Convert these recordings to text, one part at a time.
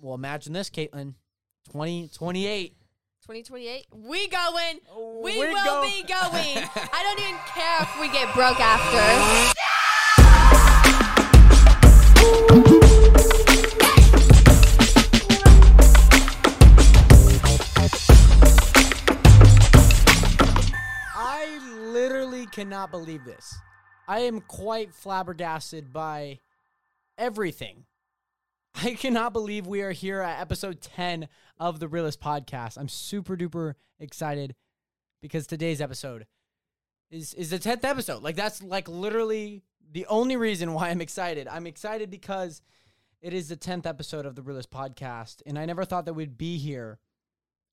Well, imagine this, Caitlin. 2028. 2028. We going. Oh, we We're will go- be going. I don't even care if we get broke after. I literally cannot believe this. I am quite flabbergasted by everything. I cannot believe we are here at episode 10 of the Realist Podcast. I'm super duper excited because today's episode is is the 10th episode. Like that's like literally the only reason why I'm excited. I'm excited because it is the 10th episode of the Realist Podcast and I never thought that we'd be here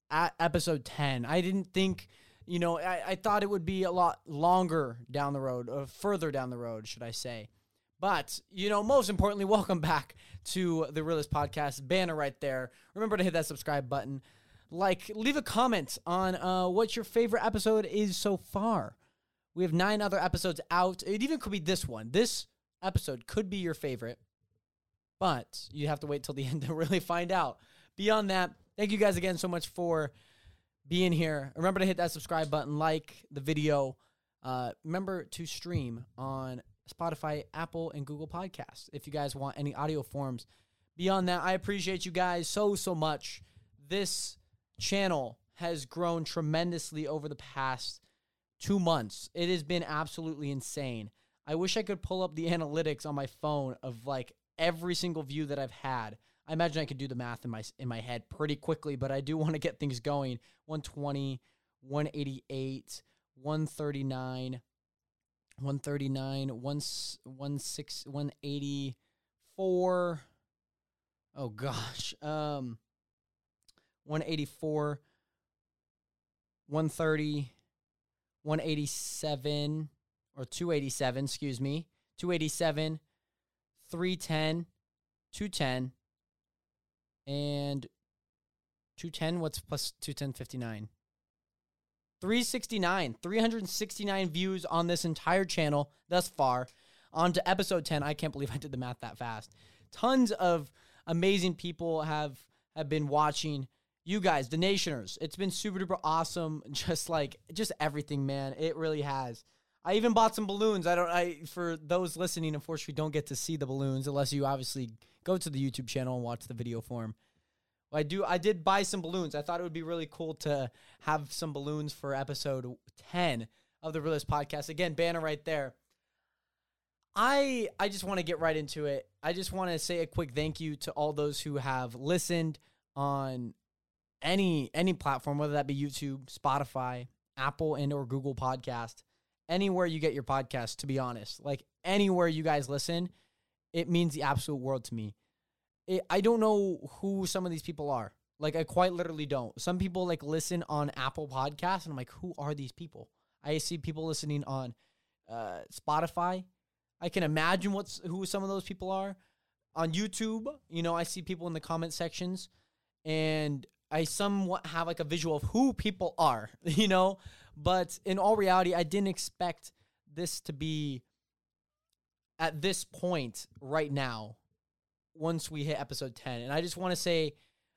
at episode 10. I didn't think, you know, I, I thought it would be a lot longer down the road, or further down the road, should I say. But, you know, most importantly, welcome back to the Realist Podcast banner right there. Remember to hit that subscribe button. Like, leave a comment on uh, what your favorite episode is so far. We have nine other episodes out. It even could be this one. This episode could be your favorite, but you have to wait till the end to really find out. Beyond that, thank you guys again so much for being here. Remember to hit that subscribe button, like the video. Uh, remember to stream on Spotify, Apple, and Google Podcasts if you guys want any audio forms. Beyond that, I appreciate you guys so, so much. This channel has grown tremendously over the past two months. It has been absolutely insane. I wish I could pull up the analytics on my phone of like every single view that I've had. I imagine I could do the math in my in my head pretty quickly, but I do want to get things going. 120, 188, 139, 139, 116, 184. Oh gosh. Um 184 130 187 or 287, excuse me. 287 310 210 and 210 what's plus 210 59 369 369 views on this entire channel thus far on to episode 10 i can't believe i did the math that fast tons of amazing people have have been watching you guys the nationers it's been super duper awesome just like just everything man it really has I even bought some balloons. I don't. I for those listening, unfortunately, don't get to see the balloons unless you obviously go to the YouTube channel and watch the video form. I do. I did buy some balloons. I thought it would be really cool to have some balloons for episode ten of the Realist Podcast. Again, banner right there. I I just want to get right into it. I just want to say a quick thank you to all those who have listened on any any platform, whether that be YouTube, Spotify, Apple, and or Google Podcast anywhere you get your podcast, to be honest. Like anywhere you guys listen, it means the absolute world to me. It, I don't know who some of these people are. Like I quite literally don't. Some people like listen on Apple Podcasts, and I'm like, who are these people? I see people listening on uh, Spotify. I can imagine what's who some of those people are on YouTube. You know, I see people in the comment sections, and I somewhat have like a visual of who people are. You know, but in all reality, I didn't expect this to be at this point right now once we hit episode 10. And I just want to say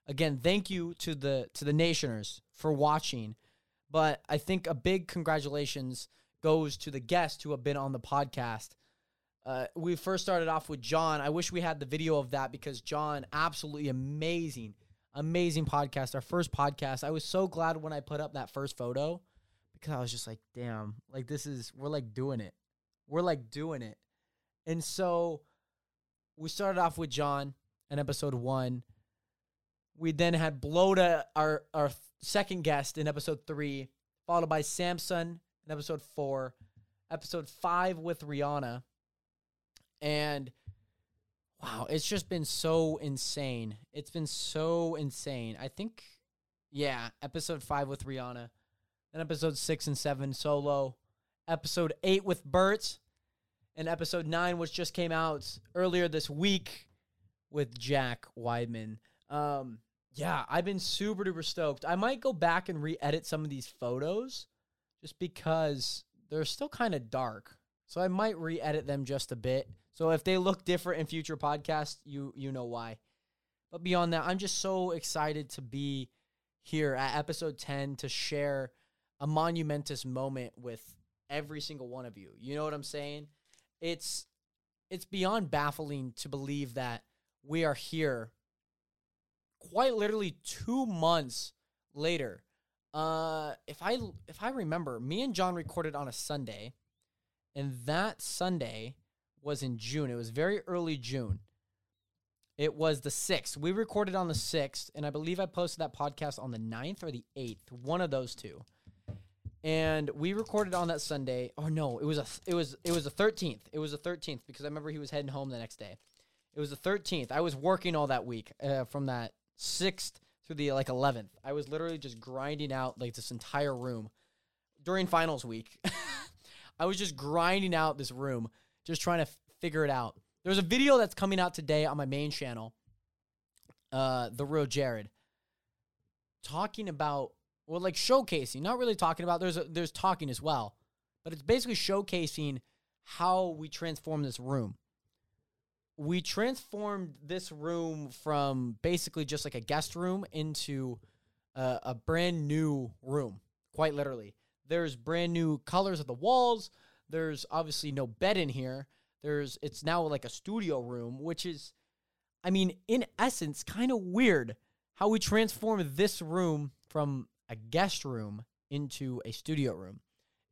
again, thank you to the to the nationers for watching. But I think a big congratulations goes to the guests who have been on the podcast. Uh, we first started off with John. I wish we had the video of that because John, absolutely amazing, amazing podcast. Our first podcast. I was so glad when I put up that first photo because I was just like, damn, like this is we're like doing it. We're like doing it. And so we started off with John in episode one. We then had Bloda, our our second guest in episode three, followed by Samson in episode four, episode five with Rihanna. And wow, it's just been so insane. It's been so insane. I think, yeah, episode five with Rihanna. Then episode six and seven solo. Episode eight with Bert. And episode nine, which just came out earlier this week with Jack Weidman. Um, yeah, I've been super duper stoked. I might go back and re edit some of these photos just because they're still kind of dark. So I might re edit them just a bit. So if they look different in future podcasts, you you know why. But beyond that, I'm just so excited to be here at episode 10 to share a monumentous moment with every single one of you. You know what I'm saying? It's it's beyond baffling to believe that we are here quite literally 2 months later. Uh if I if I remember, me and John recorded on a Sunday and that Sunday was in June. It was very early June. It was the 6th. We recorded on the 6th, and I believe I posted that podcast on the 9th or the 8th, one of those two. And we recorded on that Sunday. Oh no, it was a it was it was the 13th. It was the 13th because I remember he was heading home the next day. It was the 13th. I was working all that week uh, from that 6th through the like 11th. I was literally just grinding out like this entire room during finals week. I was just grinding out this room, just trying to f- figure it out. There's a video that's coming out today on my main channel, uh, The Real Jared, talking about well, like showcasing, not really talking about. There's a, there's talking as well, but it's basically showcasing how we transform this room. We transformed this room from basically just like a guest room into a, a brand new room, quite literally. There's brand new colors of the walls. There's obviously no bed in here. There's it's now like a studio room, which is I mean, in essence, kind of weird how we transformed this room from a guest room into a studio room.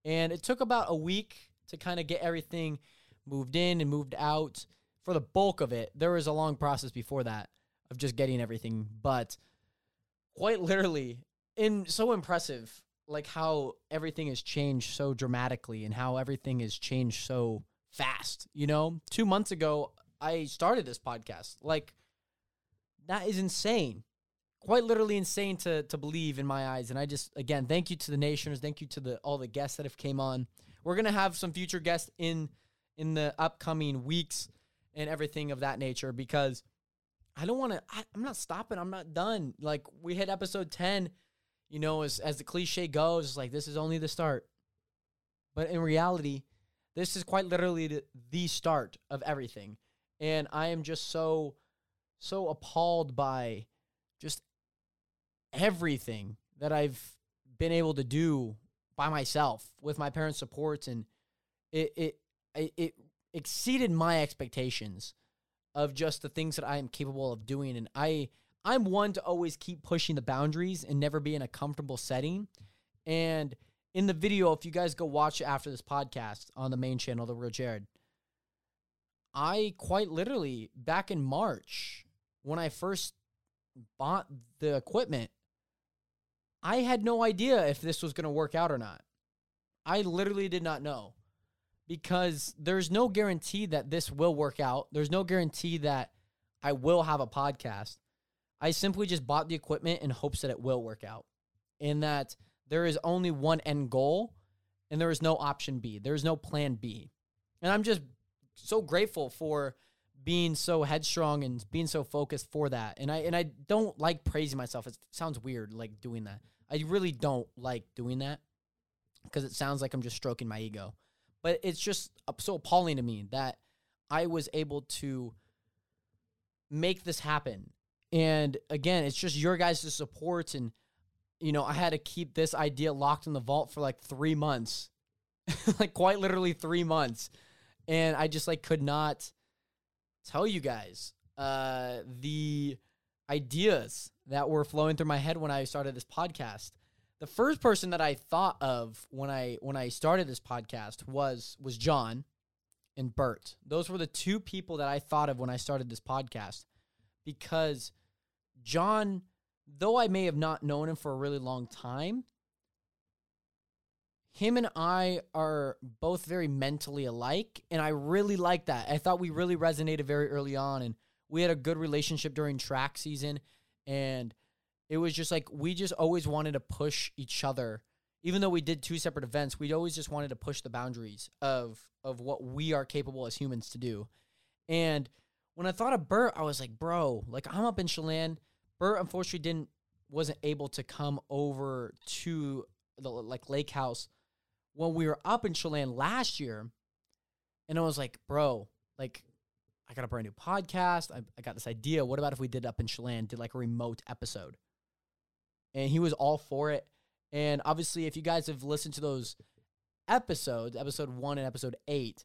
And it took about a week to kind of get everything moved in and moved out. For the bulk of it, there was a long process before that of just getting everything, but quite literally, in so impressive, like how everything has changed so dramatically and how everything has changed so fast. You know, two months ago, I started this podcast. Like, that is insane. Quite literally insane to to believe in my eyes. And I just again thank you to the nationers, thank you to the all the guests that have came on. We're gonna have some future guests in in the upcoming weeks and everything of that nature because I don't want to. I'm not stopping. I'm not done. Like we hit episode ten, you know, as as the cliche goes, like this is only the start. But in reality, this is quite literally the, the start of everything. And I am just so, so appalled by just everything that I've been able to do by myself with my parents' support. And it, it, it, exceeded my expectations of just the things that I am capable of doing. And I, I'm one to always keep pushing the boundaries and never be in a comfortable setting. And in the video, if you guys go watch after this podcast on the main channel, The Real Jared, I quite literally, back in March, when I first bought the equipment, I had no idea if this was going to work out or not. I literally did not know because there's no guarantee that this will work out. There's no guarantee that I will have a podcast. I simply just bought the equipment in hopes that it will work out and that there is only one end goal and there is no option B. There is no plan B. And I'm just so grateful for being so headstrong and being so focused for that. And I and I don't like praising myself. It sounds weird like doing that. I really don't like doing that because it sounds like I'm just stroking my ego. But it's just so appalling to me that I was able to make this happen. And again, it's just your guys' support and you know, I had to keep this idea locked in the vault for like 3 months. like quite literally 3 months. And I just like could not tell you guys uh the ideas that were flowing through my head when I started this podcast. The first person that I thought of when I when I started this podcast was was John and Bert. Those were the two people that I thought of when I started this podcast because John, though I may have not known him for a really long time, him and I are both very mentally alike, and I really like that. I thought we really resonated very early on, and we had a good relationship during track season, and it was just like we just always wanted to push each other. Even though we did two separate events, we always just wanted to push the boundaries of of what we are capable as humans to do. And when I thought of Bert, I was like, bro, like I'm up in Chelan. Bert unfortunately didn't wasn't able to come over to the like lake house when we were up in Chelan last year, and I was like, bro, like, I got a brand new podcast. I, I got this idea. What about if we did up in Chelan, did like a remote episode? And he was all for it. And obviously, if you guys have listened to those episodes, episode one and episode eight,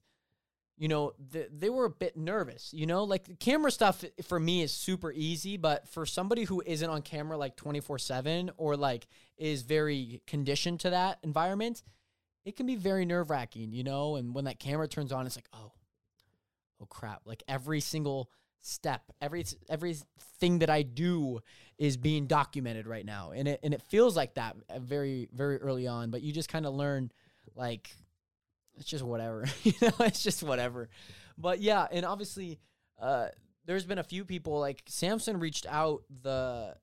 you know, th- they were a bit nervous, you know, like the camera stuff for me is super easy, but for somebody who isn't on camera like 24 7 or like is very conditioned to that environment, it can be very nerve wracking, you know, and when that camera turns on, it's like, oh, oh crap. Like every single step, every, everything that I do is being documented right now. And it, and it feels like that very, very early on, but you just kind of learn like, it's just whatever. you know, it's just whatever. But yeah, and obviously, uh, there's been a few people like Samson reached out the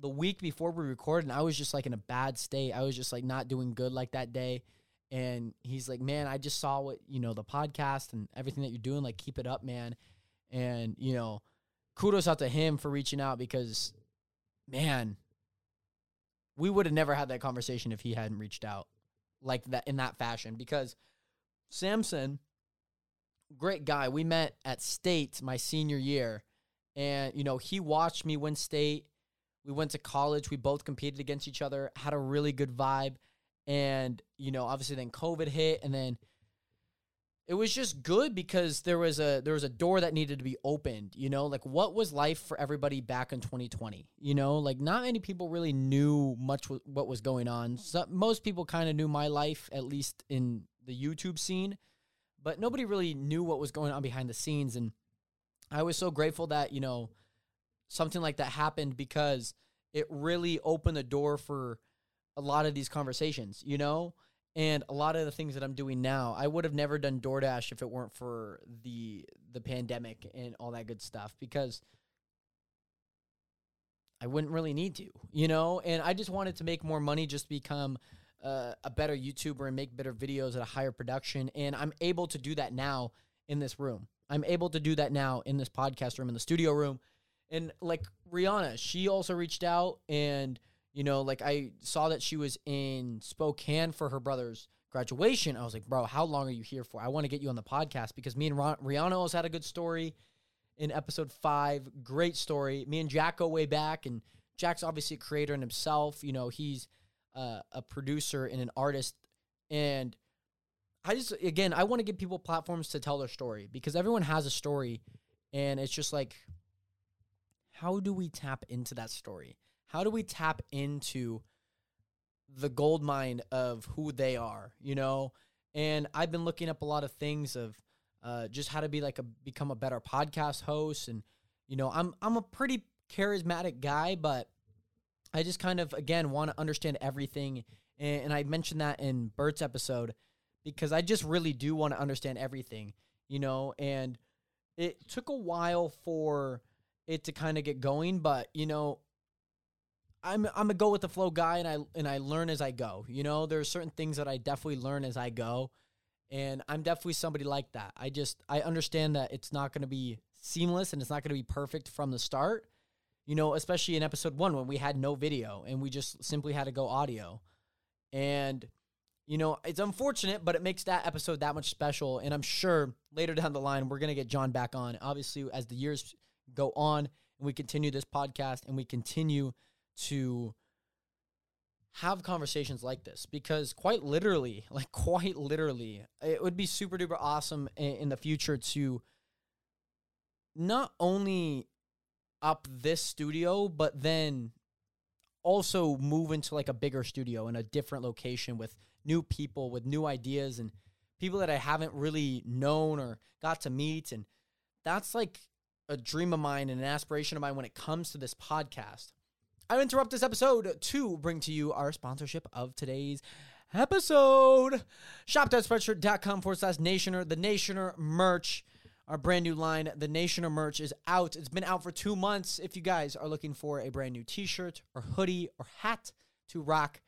the week before we recorded, and I was just like in a bad state. I was just like not doing good like that day. And he's like, Man, I just saw what, you know, the podcast and everything that you're doing, like keep it up, man. And, you know, kudos out to him for reaching out because man, we would have never had that conversation if he hadn't reached out like that in that fashion because Samson, great guy. We met at state my senior year, and you know he watched me win state. We went to college. We both competed against each other. Had a really good vibe, and you know obviously then COVID hit, and then it was just good because there was a there was a door that needed to be opened you know like what was life for everybody back in 2020 you know like not many people really knew much w- what was going on so, most people kind of knew my life at least in the YouTube scene, but nobody really knew what was going on behind the scenes. And I was so grateful that, you know, something like that happened because it really opened the door for a lot of these conversations, you know? And a lot of the things that I'm doing now, I would have never done DoorDash if it weren't for the the pandemic and all that good stuff because I wouldn't really need to, you know? And I just wanted to make more money just become uh, a better YouTuber and make better videos at a higher production. And I'm able to do that now in this room. I'm able to do that now in this podcast room, in the studio room. And like Rihanna, she also reached out and, you know, like I saw that she was in Spokane for her brother's graduation. I was like, bro, how long are you here for? I want to get you on the podcast because me and Rihanna also had a good story in episode five. Great story. Me and Jack go way back, and Jack's obviously a creator in himself. You know, he's uh, a producer and an artist. And I just, again, I want to give people platforms to tell their story because everyone has a story. And it's just like, how do we tap into that story? How do we tap into the gold mine of who they are, you know? And I've been looking up a lot of things of uh, just how to be like a become a better podcast host, and you know, I'm I'm a pretty charismatic guy, but I just kind of again want to understand everything, and, and I mentioned that in Bert's episode because I just really do want to understand everything, you know. And it took a while for it to kind of get going, but you know, I'm I'm a go with the flow guy, and I and I learn as I go. You know, there are certain things that I definitely learn as I go, and I'm definitely somebody like that. I just I understand that it's not going to be seamless and it's not going to be perfect from the start, you know, especially in episode one when we had no video and we just simply had to go audio. And, you know, it's unfortunate, but it makes that episode that much special. And I'm sure later down the line, we're going to get John back on. Obviously, as the years go on and we continue this podcast and we continue to have conversations like this because quite literally, like quite literally, it would be super duper awesome in, in the future to not only up this studio, but then also move into like a bigger studio in a different location with new people, with new ideas and people that I haven't really known or got to meet. And that's like a dream of mine and an aspiration of mine when it comes to this podcast. I interrupt this episode to bring to you our sponsorship of today's episode. Shop.spreadshirt.com forward slash Nationer, the Nationer merch our brand new line, the Nationer merch, is out. It's been out for two months. If you guys are looking for a brand new t shirt or hoodie or hat to rock,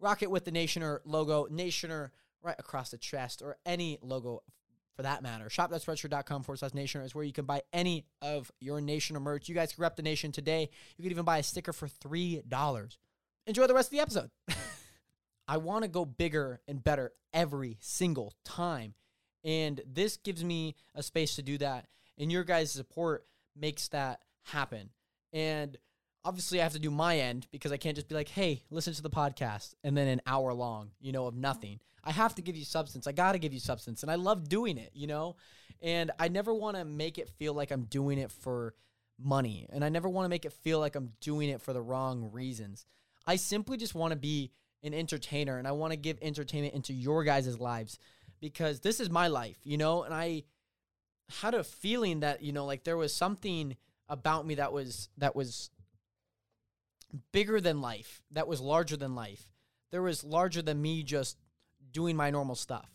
rock it with the Nationer logo, Nationer right across the chest, or any logo for that matter. Shop.spreadshirt.com forward slash nation is where you can buy any of your Nationer merch. You guys can rep the nation today. You can even buy a sticker for $3. Enjoy the rest of the episode. I want to go bigger and better every single time. And this gives me a space to do that. and your guys' support makes that happen. And obviously I have to do my end because I can't just be like, "Hey, listen to the podcast," and then an hour long, you know, of nothing. I have to give you substance. I got to give you substance, and I love doing it, you know. And I never want to make it feel like I'm doing it for money, and I never want to make it feel like I'm doing it for the wrong reasons. I simply just want to be an entertainer, and I want to give entertainment into your guys' lives because this is my life, you know. And I had a feeling that you know, like there was something about me that was that was bigger than life, that was larger than life. There was larger than me just doing my normal stuff.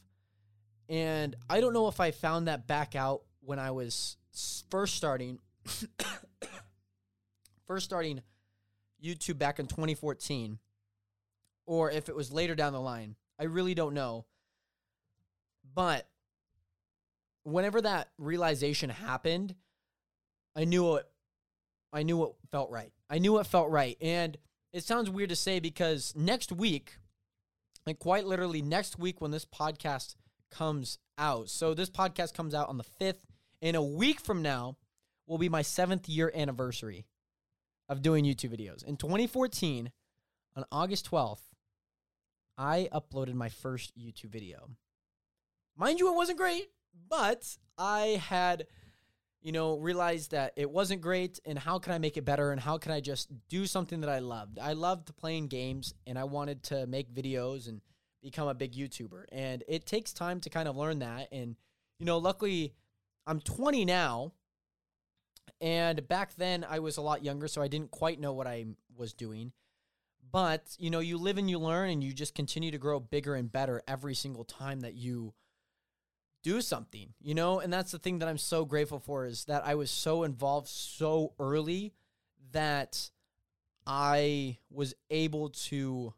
And I don't know if I found that back out when I was first starting first starting YouTube back in 2014 or if it was later down the line. I really don't know. But whenever that realization happened, I knew it I knew it felt right. I knew it felt right. And it sounds weird to say because next week, like quite literally next week when this podcast comes out. So this podcast comes out on the 5th. In a week from now will be my seventh year anniversary of doing YouTube videos. In 2014, on August 12th, I uploaded my first YouTube video. Mind you, it wasn't great, but I had you know, realized that it wasn't great and how can I make it better and how can I just do something that I loved. I loved playing games and I wanted to make videos and become a big YouTuber. And it takes time to kind of learn that. And, you know, luckily I'm 20 now. And back then I was a lot younger, so I didn't quite know what I was doing. But, you know, you live and you learn and you just continue to grow bigger and better every single time that you do something, you know? And that's the thing that I'm so grateful for is that I was so involved so early that I was able to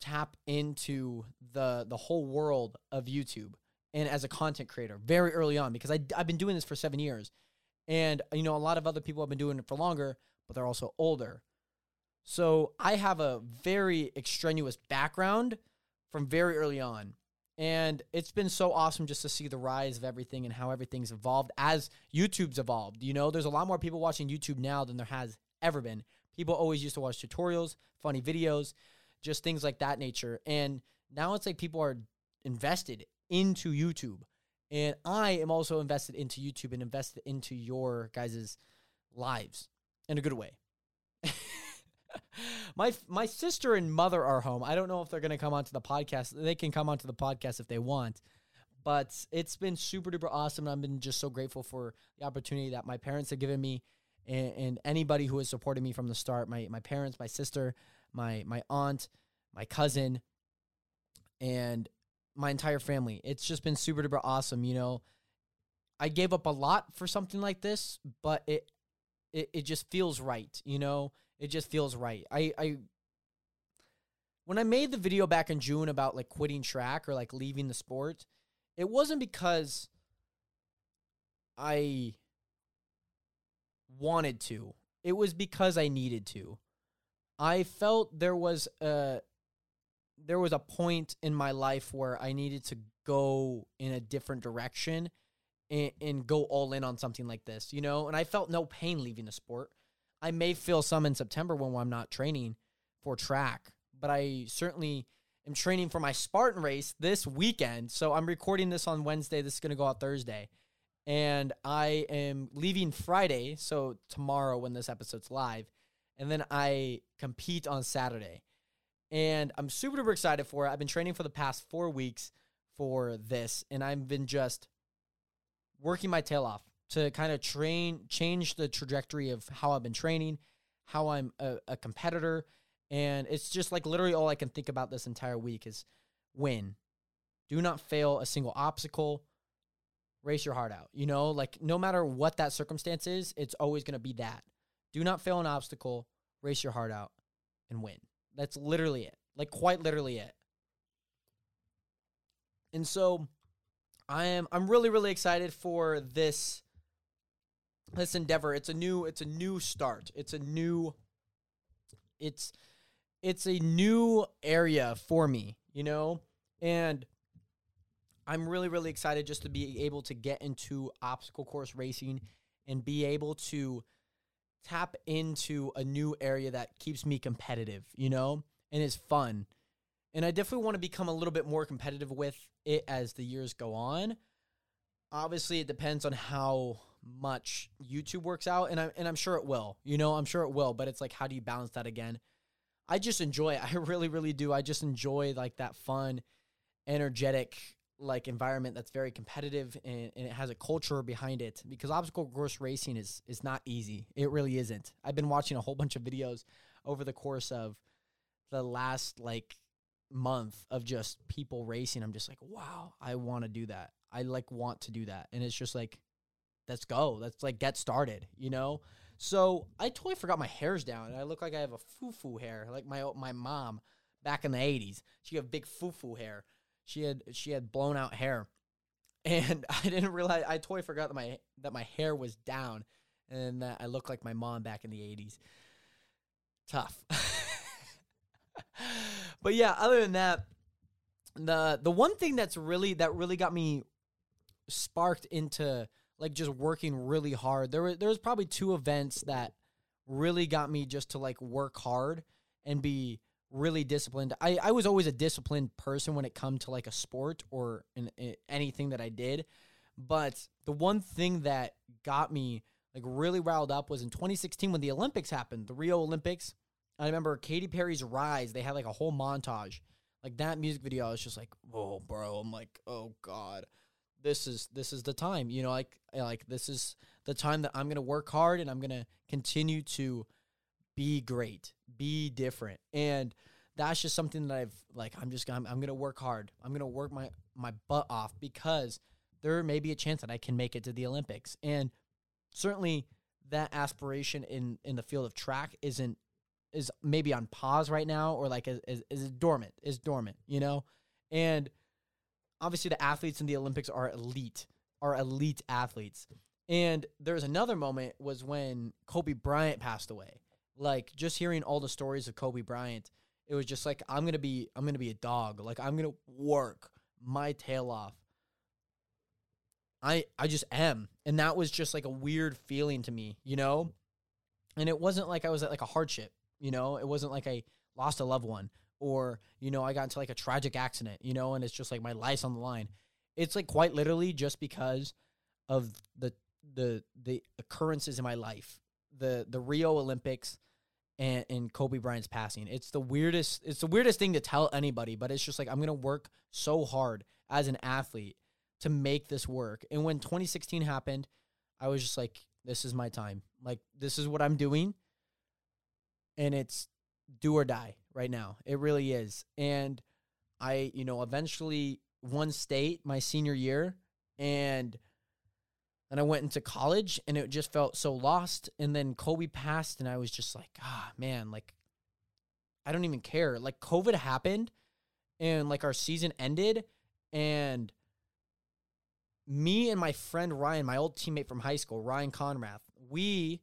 tap into the the whole world of YouTube and as a content creator very early on because I I've been doing this for 7 years. And you know, a lot of other people have been doing it for longer, but they're also older. So, I have a very extraneous background from very early on. And it's been so awesome just to see the rise of everything and how everything's evolved as YouTube's evolved. You know, there's a lot more people watching YouTube now than there has ever been. People always used to watch tutorials, funny videos, just things like that nature. And now it's like people are invested into YouTube. And I am also invested into YouTube and invested into your guys' lives in a good way. my my sister and mother are home. I don't know if they're going to come onto the podcast. They can come onto the podcast if they want. But it's been super duper awesome. I've been just so grateful for the opportunity that my parents have given me and, and anybody who has supported me from the start. My my parents, my sister, my my aunt, my cousin, and my entire family. It's just been super duper awesome. You know, I gave up a lot for something like this, but it it, it just feels right. You know, it just feels right. I, I when I made the video back in June about like quitting track or like leaving the sport, it wasn't because I wanted to. It was because I needed to. I felt there was a there was a point in my life where I needed to go in a different direction and, and go all in on something like this, you know? And I felt no pain leaving the sport. I may feel some in September when I'm not training for track, but I certainly am training for my Spartan race this weekend. So I'm recording this on Wednesday. This is going to go out Thursday. And I am leaving Friday, so tomorrow when this episode's live. And then I compete on Saturday. And I'm super duper excited for it. I've been training for the past four weeks for this, and I've been just working my tail off to kind of train, change the trajectory of how I've been training, how I'm a, a competitor. And it's just like literally all I can think about this entire week is win. Do not fail a single obstacle. Race your heart out. You know, like no matter what that circumstance is, it's always going to be that. Do not fail an obstacle, race your heart out, and win. That's literally it. Like quite literally it. And so I am I'm really really excited for this this endeavor. It's a new it's a new start. It's a new it's it's a new area for me, you know? And I'm really, really excited just to be able to get into obstacle course racing and be able to tap into a new area that keeps me competitive, you know, and is fun. And I definitely want to become a little bit more competitive with it as the years go on. Obviously, it depends on how much YouTube works out, and I and I'm sure it will. You know, I'm sure it will. But it's like, how do you balance that again? I just enjoy it. I really, really do. I just enjoy like that fun, energetic like environment that's very competitive and, and it has a culture behind it because obstacle course racing is is not easy. It really isn't. I've been watching a whole bunch of videos over the course of the last like month of just people racing. I'm just like, wow, I want to do that. I like want to do that. And it's just like, let's go. Let's like get started, you know? So I totally forgot my hair's down. and I look like I have a foo-foo hair, like my my mom back in the 80s. She had big foo-foo hair. She had she had blown out hair. And I didn't realize I totally forgot that my that my hair was down and that I looked like my mom back in the 80s. Tough. but yeah, other than that, the the one thing that's really that really got me sparked into like just working really hard. There were there was probably two events that really got me just to like work hard and be really disciplined. I, I was always a disciplined person when it come to like a sport or in anything that I did. But the one thing that got me like really riled up was in 2016 when the Olympics happened, the Rio Olympics. I remember Katy Perry's Rise. They had like a whole montage. Like that music video, I was just like, "Whoa, bro!" I'm like, "Oh God, this is this is the time." You know, like like this is the time that I'm gonna work hard and I'm gonna continue to be great, be different, and that's just something that I've like. I'm just I'm, I'm gonna work hard. I'm gonna work my my butt off because there may be a chance that I can make it to the Olympics, and certainly that aspiration in in the field of track isn't is maybe on pause right now or like is, is, is dormant is dormant you know and obviously the athletes in the olympics are elite are elite athletes. And there was another moment was when kobe bryant passed away. Like just hearing all the stories of kobe bryant it was just like i'm gonna be i'm gonna be a dog. Like i'm gonna work my tail off. I i just am. And that was just like a weird feeling to me you know? And it wasn't like i was at like a hardship you know, it wasn't like I lost a loved one or, you know, I got into like a tragic accident, you know, and it's just like my life's on the line. It's like quite literally just because of the the the occurrences in my life. The the Rio Olympics and, and Kobe Bryant's passing. It's the weirdest it's the weirdest thing to tell anybody, but it's just like I'm to work so hard as an athlete to make this work. And when 2016 happened, I was just like this is my time. Like this is what I'm doing and it's do or die right now. It really is. And I, you know, eventually won state my senior year and then I went into college and it just felt so lost. And then Kobe passed and I was just like, ah, man, like I don't even care. Like COVID happened and like our season ended and me and my friend Ryan, my old teammate from high school, Ryan Conrath, we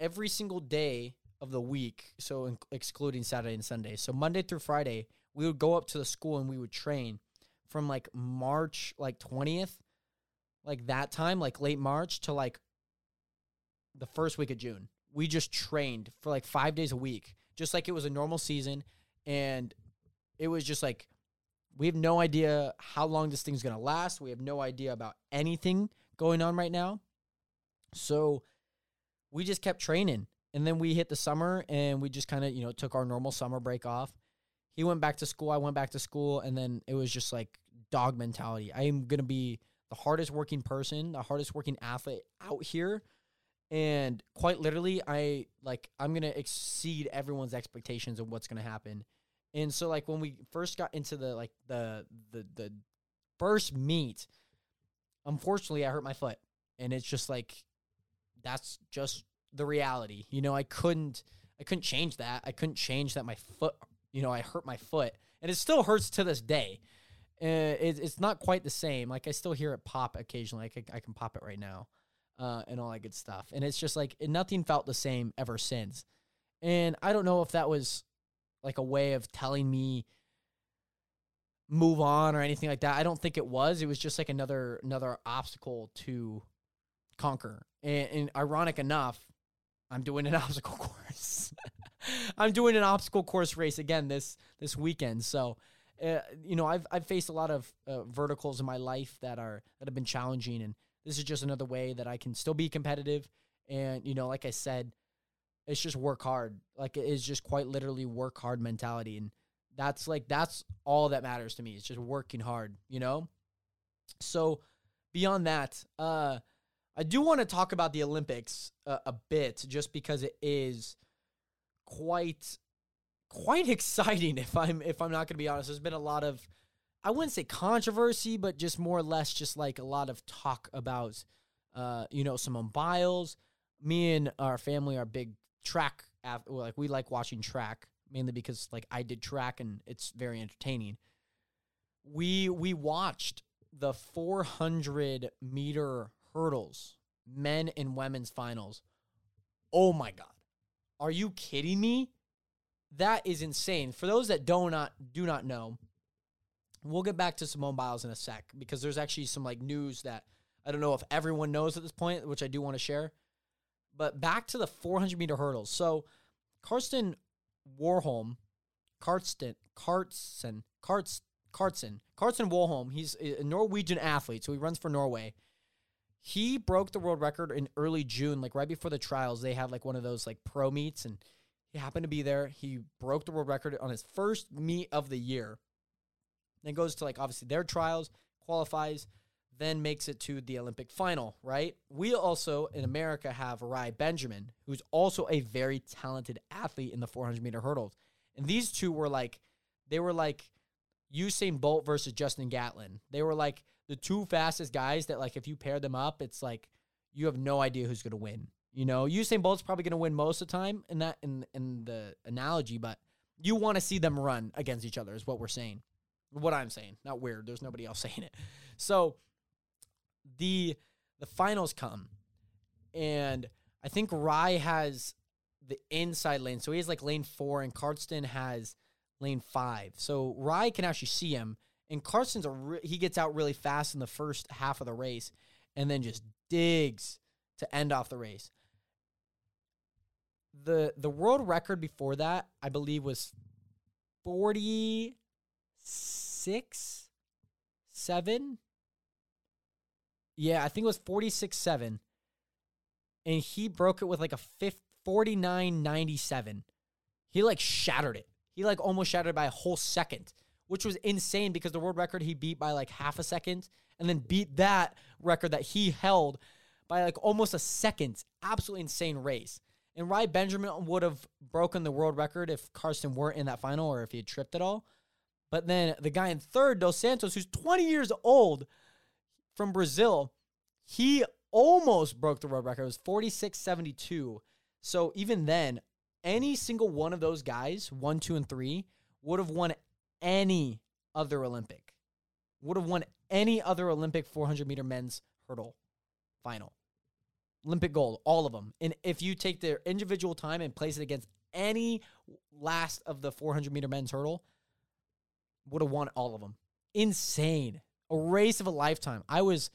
every single day of the week, so in, excluding Saturday and Sunday. So Monday through Friday, we would go up to the school and we would train from like March like 20th, like that time, like late March to like the first week of June. We just trained for like 5 days a week, just like it was a normal season and it was just like we have no idea how long this thing's going to last. We have no idea about anything going on right now. So we just kept training and then we hit the summer and we just kind of, you know, took our normal summer break off. He went back to school, I went back to school, and then it was just like dog mentality. I am going to be the hardest working person, the hardest working athlete out here. And quite literally, I like I'm going to exceed everyone's expectations of what's going to happen. And so like when we first got into the like the the the first meet, unfortunately I hurt my foot. And it's just like that's just the reality. You know, I couldn't I couldn't change that. I couldn't change that my foot, you know, I hurt my foot. And it still hurts to this day. Uh, it, it's not quite the same. Like I still hear it pop occasionally. I can, I can pop it right now, uh, and all that good stuff. And it's just like nothing felt the same ever since. And I don't know if that was like a way of telling me move on or anything like that. I don't think it was. It was just like another another obstacle to conquer. And, and ironic enough, I'm doing an obstacle course. I'm doing an obstacle course race again this this weekend. So, uh, you know, I've I've faced a lot of uh, verticals in my life that are that have been challenging, and this is just another way that I can still be competitive. And you know, like I said, it's just work hard. Like it is just quite literally work hard mentality, and that's like that's all that matters to me. It's just working hard. You know. So, beyond that, uh, I do want to talk about the Olympics a, a bit, just because it is quite quite exciting. If I'm if I'm not going to be honest, there's been a lot of I wouldn't say controversy, but just more or less just like a lot of talk about uh, you know Simone Biles. Me and our family are big track like we like watching track mainly because like I did track and it's very entertaining. We we watched the 400 meter hurdles, men and women's finals. Oh my god. Are you kidding me? That is insane. For those that do not do not know, we'll get back to Simone Biles in a sec because there's actually some like news that I don't know if everyone knows at this point, which I do want to share. But back to the 400 meter hurdles. So Karsten Warholm, Karsten, Karsten, Karsten, Karsten, Karsten Warholm, he's a Norwegian athlete, so he runs for Norway. He broke the world record in early June, like right before the trials. They had like one of those like pro meets, and he happened to be there. He broke the world record on his first meet of the year. Then goes to like obviously their trials, qualifies, then makes it to the Olympic final, right? We also in America have Rai Benjamin, who's also a very talented athlete in the 400 meter hurdles. And these two were like, they were like Usain Bolt versus Justin Gatlin. They were like the two fastest guys that like if you pair them up, it's like you have no idea who's gonna win. You know, Usain Bolt's probably gonna win most of the time in that in in the analogy, but you want to see them run against each other is what we're saying. What I'm saying. Not weird. There's nobody else saying it. So the the finals come and I think Rai has the inside lane. So he has like lane four and Karsten has lane five. So Rai can actually see him. And Karsten's a re- he gets out really fast in the first half of the race and then just digs to end off the race. The the world record before that, I believe, was 46 7 yeah, I think it was 46 7. And he broke it with like a 49.97. He like shattered it. He like almost shattered it by a whole second, which was insane because the world record he beat by like half a second and then beat that record that he held by like almost a second. Absolutely insane race. And Rai Benjamin would have broken the world record if Karsten weren't in that final or if he had tripped at all. But then the guy in third, Dos Santos, who's 20 years old, from Brazil, he almost broke the world record. It was 46.72. So even then, any single one of those guys, one, two, and three, would have won any other Olympic. Would have won any other Olympic 400 meter men's hurdle final. Olympic gold, all of them. And if you take their individual time and place it against any last of the 400 meter men's hurdle, would have won all of them. Insane a race of a lifetime. I was,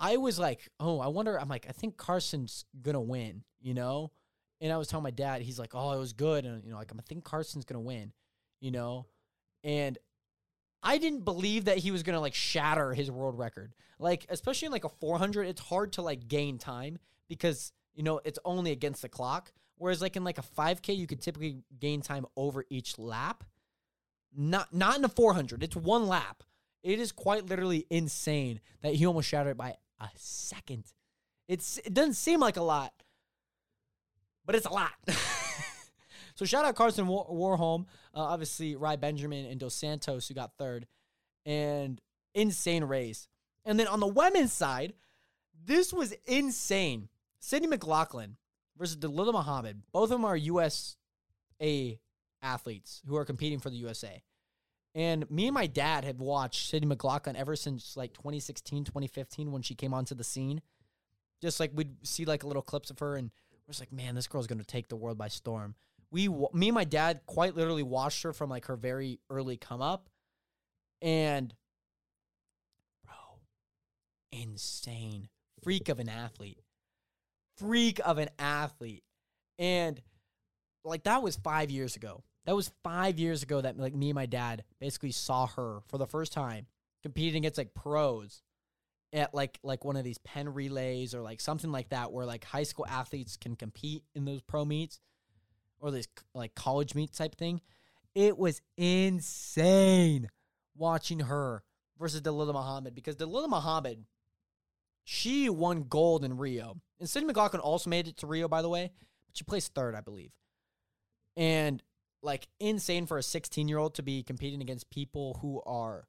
I was like, oh, I wonder. I'm like, I think Karsten's gonna win, you know. And I was telling my dad, he's like, oh, it was good, and you know, like i'm think Karsten's gonna win, you know. And I didn't believe that he was gonna like shatter his world record. Like, especially in like a 400, it's hard to like gain time because you know it's only against the clock. Whereas like in like a 5K, you could typically gain time over each lap. Not not in a 400. It's one lap. It is quite literally insane that he almost shattered it by a second. It's it doesn't seem like a lot, but it's a lot. so shout out Karsten War- Warholm, uh, obviously Rai Benjamin and Dos Santos who got third, and insane race. And then on the women's side, this was insane. Sydney McLaughlin versus Dalilah Muhammad. Both of them are USA athletes who are competing for the USA. And me and my dad have watched Sydney McLaughlin ever since like 2016, 2015 when she came onto the scene. Just like we'd see like little clips of her and we're just like, man, this girl's to take the world by storm. We, me and my dad quite literally watched her from like her very early come up. And bro, insane. Freak of an athlete. Freak of an athlete. And like that was 5 years ago. That was 5 years ago that like me and my dad basically saw her for the first time competing against like pros at like like one of these Penn Relays or like something like that where like high school athletes can compete in those pro meets or this like college meet type thing. It was insane watching her versus Dalilah Muhammad because Dalilah Muhammad, she won gold in Rio. And Sydney McLaughlin also made it to Rio, by the way, but she placed third, I believe. And like insane for a 16 year old to be competing against people who are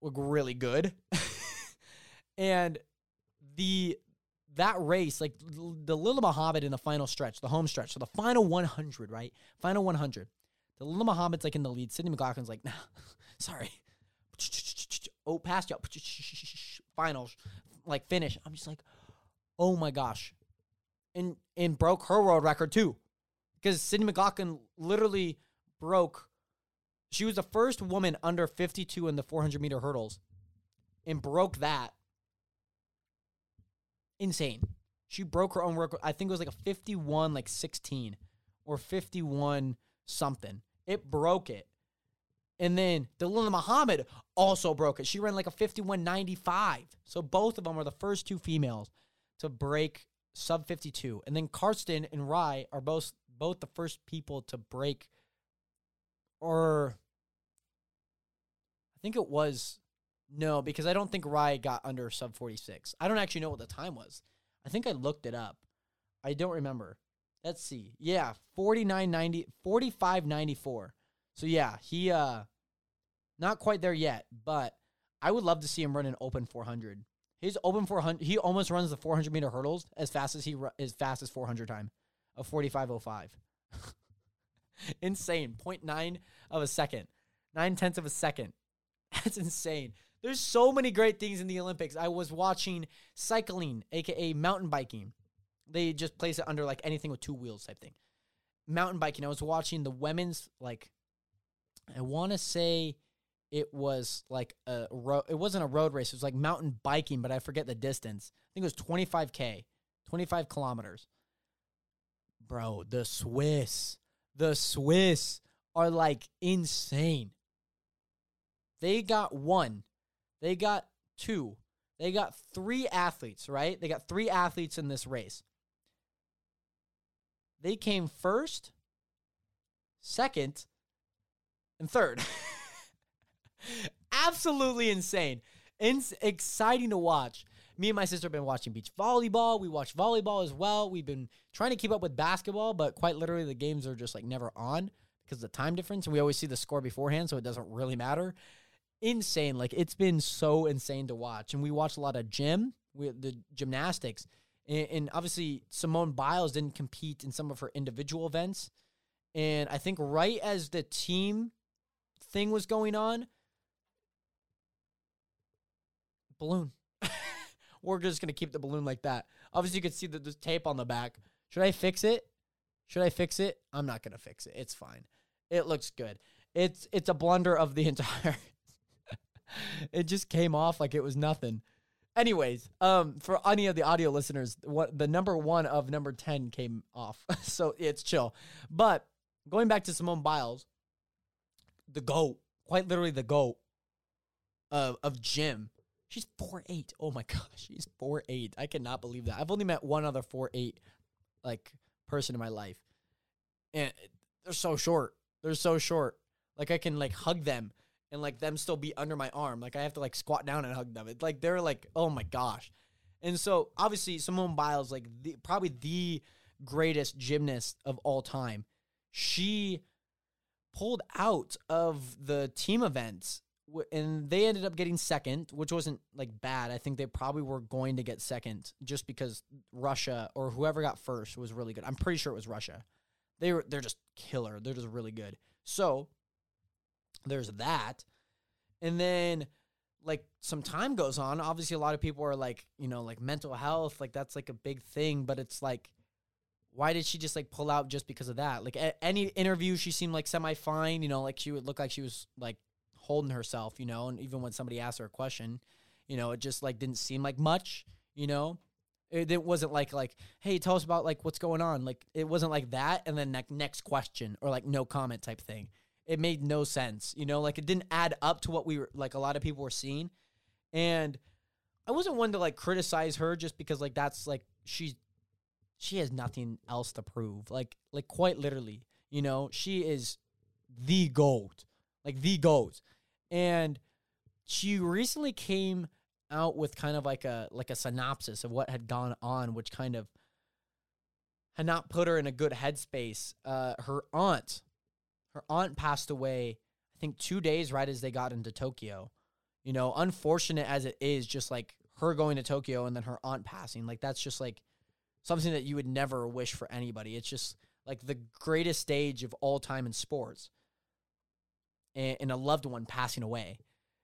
look really good. and the that race, like Dalilah Muhammad in the final stretch, the home stretch, so the final 100, right? Final 100. Dalilah Muhammad's like in the lead. Sydney McLaughlin's like, nah, sorry. Oh, past you. Finals, like finish. I'm just like, oh my gosh, and and broke her world record too, because Sydney McLaughlin literally broke she was the first woman under 52 in the 400 meter hurdles and broke that. Insane. She broke her own record. I think it was like a 51, like 16 or 51 something. It broke it. And then Dalilah Muhammad also broke it. She ran like a 51.95. So both of them are the first two females to break sub 52. And then Karsten and Rai are both both the first people to break or I think it was no, because I don't think Rai got under sub 46. I don't actually know what the time was. I think I looked it up. I don't remember. Let's see. Yeah, 49.90 45.94. So yeah, he uh not quite there yet, but I would love to see him run an open 400. He's open 400. He almost runs the 400 meter hurdles as fast as he as fast as 400 time of 45.05. Insane. 0.9 of a second. Nine tenths of a second. That's insane. There's so many great things in the Olympics. I was watching cycling, aka mountain biking. They just place it under like anything with two wheels type thing. Mountain biking. I was watching the women's like I want to say it was like a road it wasn't a road race. It was like mountain biking, but I forget the distance. I think it was 25k, 25 kilometers. Bro, the Swiss, the Swiss are like insane. They got one. They got two. They got three athletes, right? They got three athletes in this race. They came first, second, and third. Absolutely insane. It's exciting to watch. Me and my sister have been watching beach volleyball. We watch volleyball as well. We've been trying to keep up with basketball, but quite literally the games are just like never on because of the time difference. And we always see the score beforehand, so it doesn't really matter insane. Like it's been so insane to watch, and we watched a lot of gym, with the gymnastics, and, and obviously Simone Biles didn't compete in some of her individual events, and I think right as the team thing was going on, balloon. We're just gonna keep the balloon like that. Obviously, you can see the, the tape on the back. Should I fix it? Should I fix it? I'm not gonna fix it. It's fine. It looks good. It's it's a blunder of the entire it just came off like it was nothing. Anyways, um, for any of the audio listeners, what the number one of number ten came off, so it's chill. But going back to Simone Biles, the goat, quite literally the goat of of gym. She's four eight. Oh my gosh, she's four eight. I cannot believe that. I've only met one other four eight like person in my life, and they're so short. They're so short. Like I can like hug them and like them still be under my arm. Like I have to like squat down and hug them. It's like they're like, oh my gosh. And so obviously Simone Biles, like the, probably the greatest gymnast of all time, she pulled out of the team events and they ended up getting second, which wasn't like bad. I think they probably were going to get second just because Russia or whoever got first was really good. I'm pretty sure it was Russia. They were they're just killer. They're just really good. So there's that. And then like some time goes on, obviously a lot of people are like, you know, like mental health, like that's like a big thing, but it's like why did she just like pull out just because of that? Like any interview she seemed like semi fine, you know, like she would look like she was like holding herself, you know, and even when somebody asked her a question, you know, it just like didn't seem like much, you know. It, it wasn't like like, hey, tell us about like what's going on. Like it wasn't like that, and then like next question or like no comment type thing. It made no sense, you know. Like it didn't add up to what we were like. A lot of people were seeing, and I wasn't one to like criticize her just because like that's like she's she has nothing else to prove. Like like quite literally, you know, she is the goat. Like the goat. And she recently came out with kind of like a like a synopsis of what had gone on, which kind of had not put her in a good headspace. Uh her aunt her aunt passed away, I think two days right as they got into Tokyo. You know, unfortunate as it is, just like her going to Tokyo and then her aunt passing, like that's just like something that you would never wish for anybody. It's just like the greatest stage of all time in sports, and, and a loved one passing away.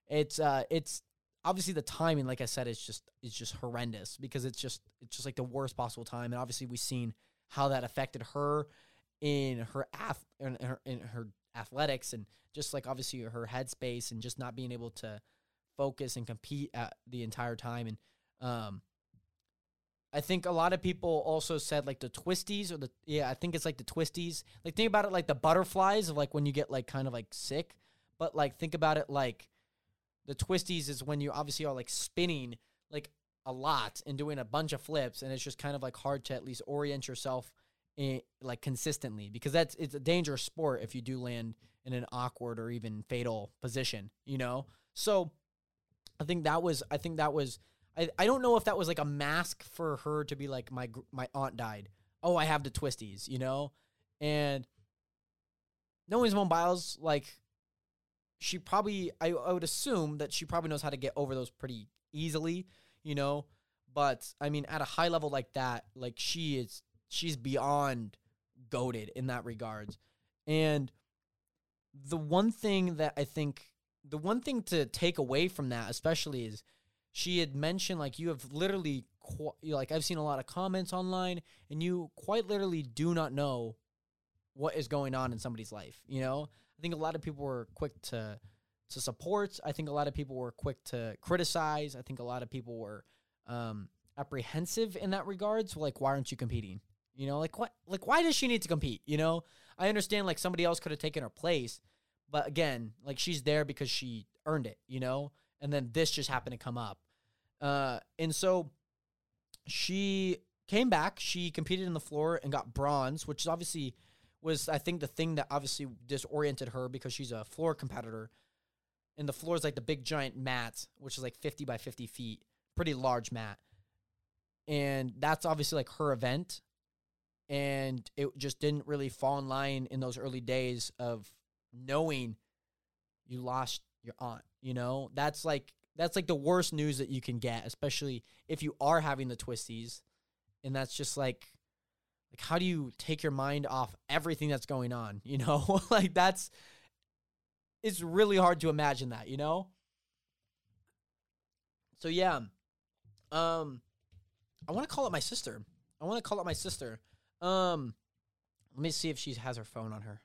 It's uh, it's obviously the timing, like I said, is just is just horrendous because it's just it's just like the worst possible time, and obviously we've seen how that affected her in her ath in her, in her athletics and just like obviously her headspace and just not being able to focus and compete at the entire time and um I think a lot of people also said like the twisties or the yeah, I think it's like the twisties. Like think about it like the butterflies of like when you get like kind of like sick, but like think about it like the twisties is when you obviously are like spinning like a lot and doing a bunch of flips and it's just kind of like hard to at least orient yourself in like consistently because that's it's a dangerous sport if you do land in an awkward or even fatal position, you know? So I think that was I think that was I, I don't know if that was like a mask for her to be like my my aunt died. Oh, I have the twisties, you know, and knowing Simone Biles, like she probably I, I would assume that she probably knows how to get over those pretty easily, you know. But I mean, at a high level like that, like she is, she's beyond goaded in that regards. And the one thing that I think, the one thing to take away from that, especially, is she had mentioned like you have literally qu- like I've seen a lot of comments online and you quite literally do not know what is going on in somebody's life, you know? I think a lot of people were quick to to support. I think a lot of people were quick to criticize. I think a lot of people were um apprehensive in that regards, like why aren't you competing? You know, like what like why does she need to compete, you know? I understand like somebody else could have taken her place, but again, like she's there because she earned it, you know? and then this just happened to come up. Uh, and so she came back. She competed in the floor and got bronze, which is obviously was I think the thing that obviously disoriented her because she's a floor competitor. And the floor is like the big giant mat, which is like 50 by 50 feet, pretty large mat. And that's obviously like her event. And it just didn't really fall in line in those early days of knowing you lost your aunt. You know, that's like that's like the worst news that you can get, especially if you are having the twisties, and that's just like like how do you take your mind off everything that's going on? You know, like that's it's really hard to imagine that. You know. So yeah, um, I want to call it my sister. I want to call it my sister. Um, let me see if she has her phone on her.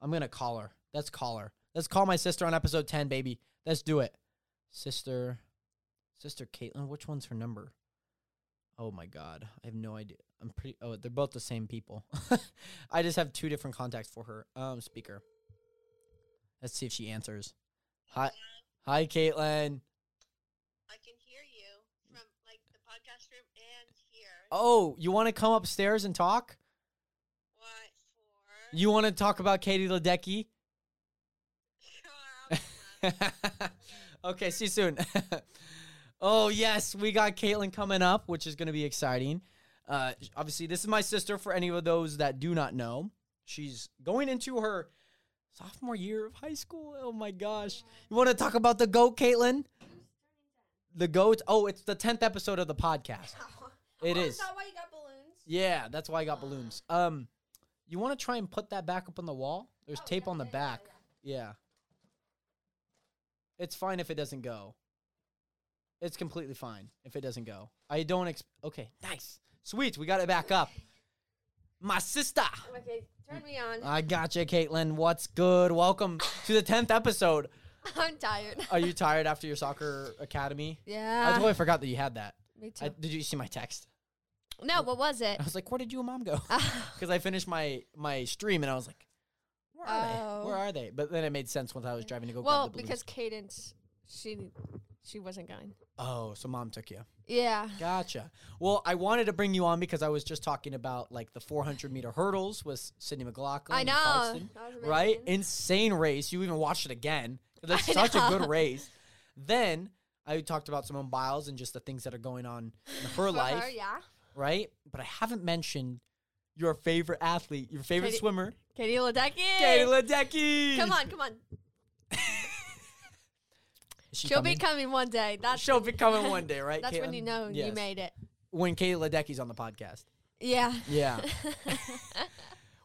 I'm gonna call her. Let's call her. Let's call my sister on episode 10, baby. Let's do it. Sister, sister Caitlin, which one's her number? Oh my god, I have no idea. I'm pretty. Oh, they're both the same people. I just have two different contacts for her. Um, speaker. Let's see if she answers. Hi, hi, Caitlin. I can hear you from like the podcast room and here. Oh, you want to come upstairs and talk? What for? You want to talk about Katie Ledecky? Sure. I'll come up. okay, see you soon. oh yes, we got Caitlin coming up, which is going to be exciting. Uh, obviously, this is my sister. For any of those that do not know, she's going into her sophomore year of high school. Oh my gosh! You want to talk about the goat, Caitlin? The goat. Oh, it's the tenth episode of the podcast. It oh, is. Is that why you got balloons? Yeah, that's why I got balloons. Um, you want to try and put that back up on the wall? There's Oh, tape yeah, on the yeah, yeah, back. Yeah. It's fine if it doesn't go. It's completely fine if it doesn't go. I don't ex- Okay, nice. Sweet, we got it back up. My sister. Okay, turn me on. I got you, Caitlin. What's good? Welcome to the 10th episode I'm tired. Are you tired after your soccer academy? Yeah. I totally forgot that you had that. Me too. I, did you see my text? No, what was it? I was like, "Where did you and mom go?" Oh. Because I finished my my stream and I was like, "Where are they? Oh. Where Oh. are they?" But then it made sense once I was driving to go. well, grab the because Cadence, she she wasn't going. oh, so mom took you. Yeah. Gotcha. Well, I wanted to bring you on because I was just talking about like the 400 meter hurdles with Sydney McLaughlin. I and know. Clarkston, That was right? Insane race. You even watched it again. That's I such a good race. Then I talked about Simone Biles and just the things that are going on in her For life, her, yeah. Right? But I haven't mentioned your favorite athlete, your favorite Katie- swimmer, Katie Ledecky. Katie Ledecky. Come on, come on. She She'll coming? be coming one day. That's She'll be coming one day, right? that's when you know you made it. When Katie Ledecky's on the podcast. Yeah. Yeah.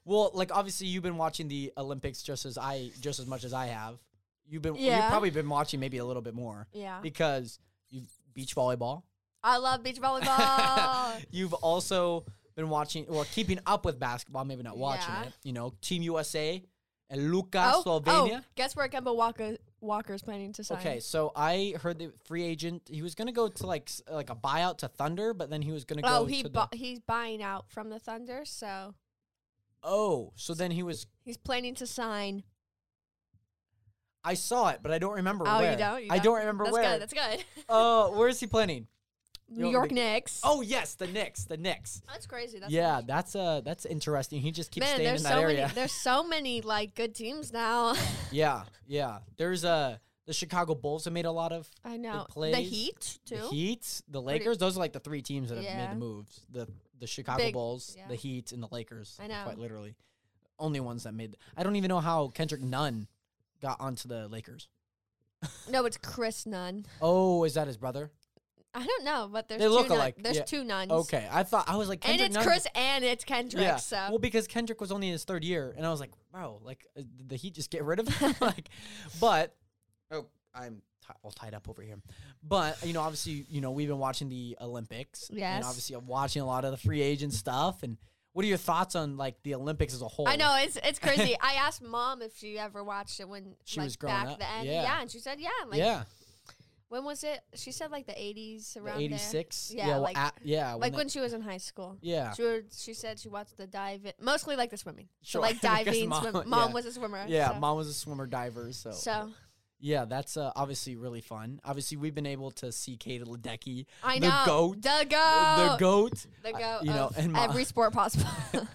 Well, like obviously you've been watching the Olympics just as I just as much as I have. You've been you've probably been watching maybe a little bit more yeah. because you beach volleyball. I love beach volleyball. you've also been watching or keeping up with basketball, maybe not watching Yeah. it. You know, Team USA and Luka oh, oh Slovenia. oh, guess where Kemba Walker Walker's planning to sign? Okay, so I heard the free agent. He was gonna go to like s- like a buyout to Thunder, but then he was gonna go Oh, he to bu- the. he's buying out from the Thunder, so Oh, so then he was. he's planning to sign. I saw it, but I don't remember Oh, where. you don't? You I don't remember where That's where. good. That's good. Oh, where is he planning? New know, York the- Knicks. Oh yes, the Knicks. The Knicks. that's crazy. That's yeah, nice. that's uh that's interesting. He just keeps Man, staying in that so area. many. There's so many like good teams now. yeah, yeah. There's uh the Chicago Bulls have made a lot of I know the plays, Heat too. the Heat, the Pretty- Lakers. Those are like the three teams that have Yeah. made the moves. The the Chicago Big- Bulls, yeah. the Heat, and the Lakers. I know. quite literally, only ones that made. I don't even know how Kendrick Nunn got onto the Lakers. No, it's Chris Nunn. Oh, is that his brother? I don't know, but there's They two look Nun- alike, There's yeah. two nuns. Okay, I thought I was like and it's Nunn. Chris and it's Kendrick. Yeah. So Well, because Kendrick was only in his third year, and I was like, wow, like uh, the Heat just get rid of him, like. But oh, I'm ti all tied up over here. But you know, obviously, you know, we've been watching the Olympics. Yes. And obviously, I'm watching a lot of the free agent stuff. And what are your thoughts on like the Olympics as a whole? I know it's it's crazy. I asked mom if she ever watched it when She like, was growing back up. then. Yeah. and she said yeah. Like, yeah, When was it? She said like the 80s the around there. '86. Yeah, well, like- at- yeah, Like that- when she was in high school. yeah, She would, she said she watched the diving, mostly like the swimming. Sure, So like diving, mom- swim, mom yeah. was a swimmer. yeah. so. Mom was a swimmer diver, so So yeah, that's uh, obviously really fun. Obviously, we've been able to see Katie Ledecky, I the know goat, the goat, the goat, the goat, you know, and every sport possible.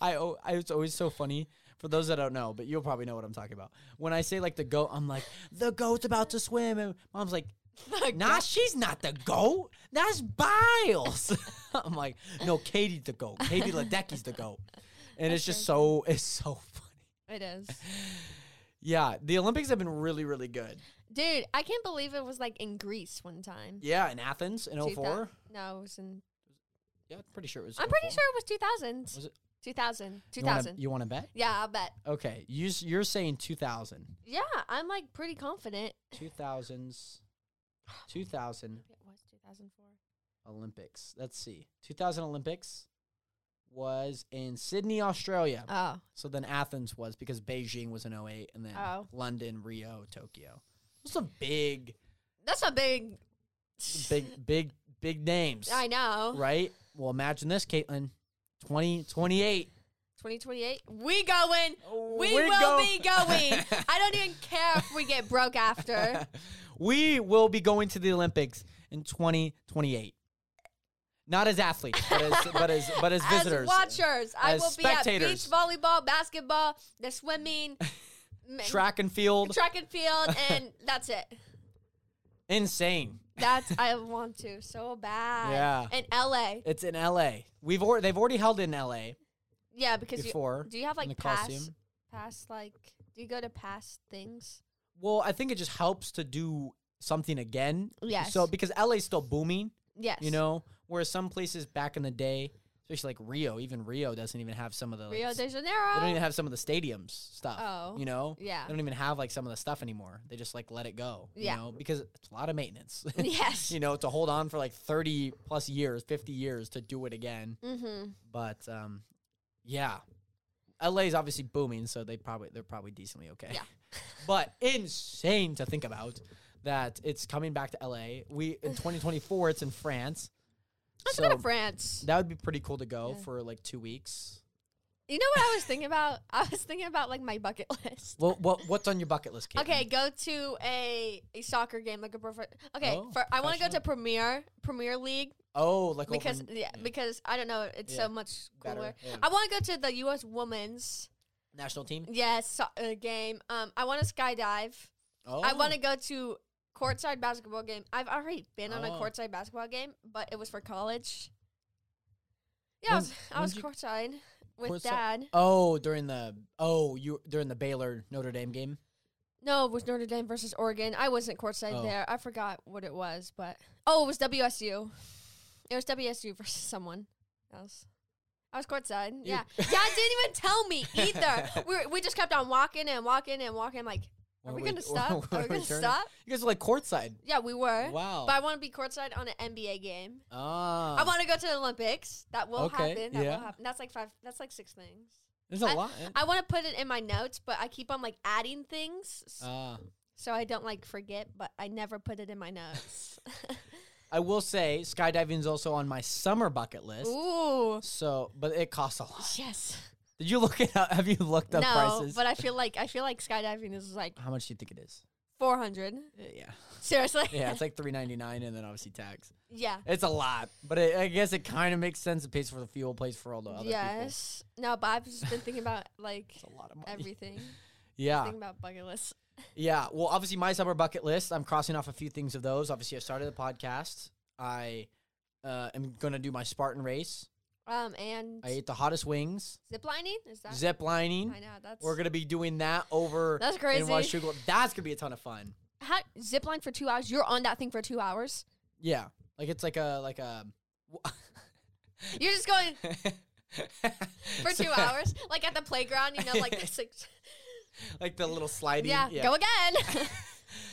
I o- I it's always so funny for those that don't know, but you'll probably know what I'm talking about. When I say like the goat, I'm like the goat's about to swim, and mom's like, Nah, she's not the goat. That's Biles. I'm like, no, Katie's the goat. Katie Ledecky's the goat, and it's just so it's so funny. it is, Yeah, the Olympics have been really really good. dude. I can't believe it was like in Greece one time. Yeah, in Athens in 2000 04. No, it was in. Yeah, pretty sure it was. I'm pretty 04. sure it was 2000. Was it? 2000. You wanna- 2000. You want to bet? yeah, I'll bet. Okay, You, you're saying 2000. Yeah, I'm like pretty confident. 2000s. 2000 It was 2004. Olympics. Let's see. 2000 Olympics was in Sydney, Australia. Oh, so then Athens was because Beijing was in 08 and then Oh. London, Rio, Tokyo. That's a big that's a big. big big big names. I know. Right? Well, imagine this, Caitlin. 2028. 2028. We going. Oh, we We will go- be going. I don't even care if we get broke after. we will be going to the Olympics in 2028. Not as athletes, but as but as but as visitors. As watchers, I As will be at spectators. beach volleyball, basketball, the swimming, Track and field. track and field, and that's it. Insane. That's I want to so bad. Yeah. In LA. It's in LA. We've already they've already held it in LA Yeah, because before. you do you have like past Coliseum. past like do you go to past things? Well, I think it just helps to do something again. Yes. So because LA's still booming, Yes. you know, whereas some places back in the day, especially like Rio, even Rio doesn't even have some of the like, Rio de Janeiro. they don't even have some of the stadiums stuff. Oh. You know? Yeah. They don't even have like some of the stuff anymore. They just like let it go. Yeah. You know, because it's a lot of maintenance. Yes. you know, to hold on for like 30 plus years, 50 years to do it again. Mm-hmm. But um yeah. LA is obviously booming, so they probably they're probably decently okay. Yeah. but insane to think about that it's coming back to LA. We in 2024 it's in France. Let's so go to France. that would be pretty cool to go Yeah. for like 2 weeks. You know what I was thinking about? I was thinking about like my bucket list. Well, what what's on your bucket list, Caitlin? Okay, go to a a soccer game like a prof- Okay, Oh, for I want to go to? Premier Premier League Oh, like because in- yeah, because I don't know, it's Yeah. so much Better, cooler. yeah. I want to go to the U.S. Women's national team. yes so- uh, game. Um, I want to skydive. Oh, I want to go to courtside basketball game. I've already been on a Oh. courtside basketball game, but it was for college. Yeah, I was, I was you- courtside with Courtside- dad. Oh, during the oh you during the Baylor Notre Dame game. No, it was Notre Dame versus Oregon. I wasn't courtside Oh. there. I forgot what it was, but oh, it was WSU. It was WSU versus someone else. I was courtside. Yeah, Dad didn't even tell me either. we were, we just kept on walking and walking and walking. Like, are we we- gonna stop? Are we we're gonna stop? You guys are like courtside. Yeah, we were. Wow. But I want to be courtside on an NBA game. ah, I want to go to the Olympics. That will Okay, happen. That yeah. will happen. That's like five. That's like six things. There's a I- lot. I want to put it in my notes, but I keep on like adding things, Ah. so I don't like forget. But I never put it in my notes. I will say skydiving is also on my summer bucket list. Ooh, So, but it costs a lot. yes. Did you look it up? Have you looked up no, prices? but I feel like I feel like skydiving is like How much do you think it is? four hundred. Uh, Yeah, Seriously. yeah, it's like three ninety nine, and then obviously tax. yeah. It's a lot, but it, I guess it kind of makes sense. It pays for the fuel, pays for all the other people. Yes. No, but I've just been thinking about like It's a lot of money. everything. Yeah, Thinking about bucket lists. yeah. Well, obviously my summer bucket list. I'm crossing off a few things of those. Obviously, I started the podcast. I uh, am gonna do my Spartan race. Um, and I ate the hottest wings. zip lining is that? Zip lining. I know that's We're gonna be doing that over that's in crazy. Washougal. That's gonna be a ton of fun. How zip line for two hours? You're on that thing for two hours. Yeah, like it's like a like a. You're just going for two hours, like at the playground. You know, like this. Like, like the little sliding. yeah, go again.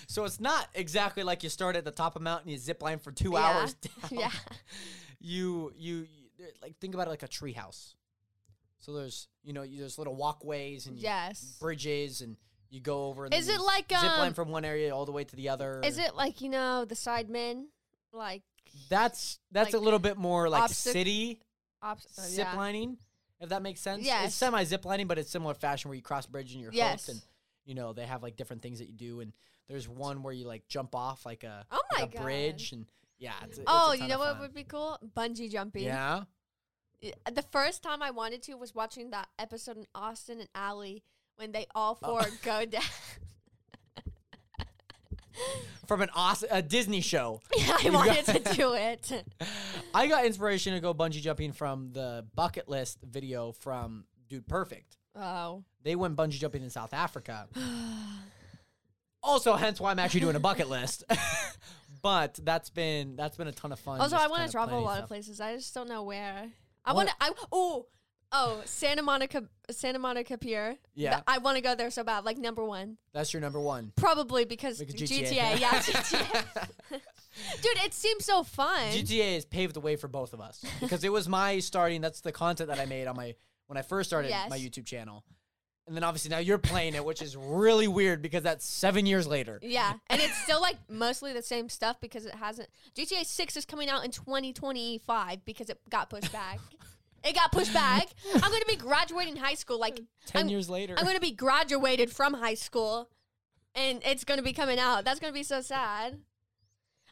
So it's not exactly like you start at the top of a mountain, you zip line for two Yeah. hours down. yeah. You, you you like think about it like a tree house. So there's you know you- there's little walkways and Yes. bridges and you go over. And Is it like, zip line um, from one area all the way to the other? Is it like you know the sidemen, like That's that's a little bit more like obstac- city ops- uh, zip yeah. lining, if that makes sense. Yes. It's semi zip lining, but it's similar fashion where you cross bridge and you're Yes. hooked, and you know they have like different things that you do, and there's one where you like jump off like a, Oh my like a god. bridge, and yeah. It's, a- Oh, you know what would be cool? Bungee jumping. Yeah. Uh, the first time I wanted to was watching that episode in Austin and Ally when they all Oh. four go down. From an awesome a Disney show. yeah, I wanted to do it. I got inspiration to go bungee jumping from the bucket list video from Dude Perfect. Oh. They went bungee jumping in South Africa. Also, hence why I'm actually doing a bucket list. But that's been that's been a ton of fun. Also, I want to travel a lot stuff. of places. I just don't know where. I want to. I oh oh Santa Monica Santa Monica Pier. Yeah. Th- I want to go there so bad. Like number one, That's your number one. probably because Like GTA. GTA. Yeah, GTA. Dude, it seems so fun. GTA has paved the way for both of us because it was my starting. That's the content that I made on my when I first started my YouTube channel, and then obviously now you're playing it, which is really weird because that's seven years later. Yeah, and it's still like mostly the same stuff because it hasn't. GTA Six is coming out in 2025 because it got pushed back. it got pushed back. I'm going to be graduating high school. Like 10 I'm- years later. I'm going to be graduated from high school, and it's going to be coming out. That's going to be so sad.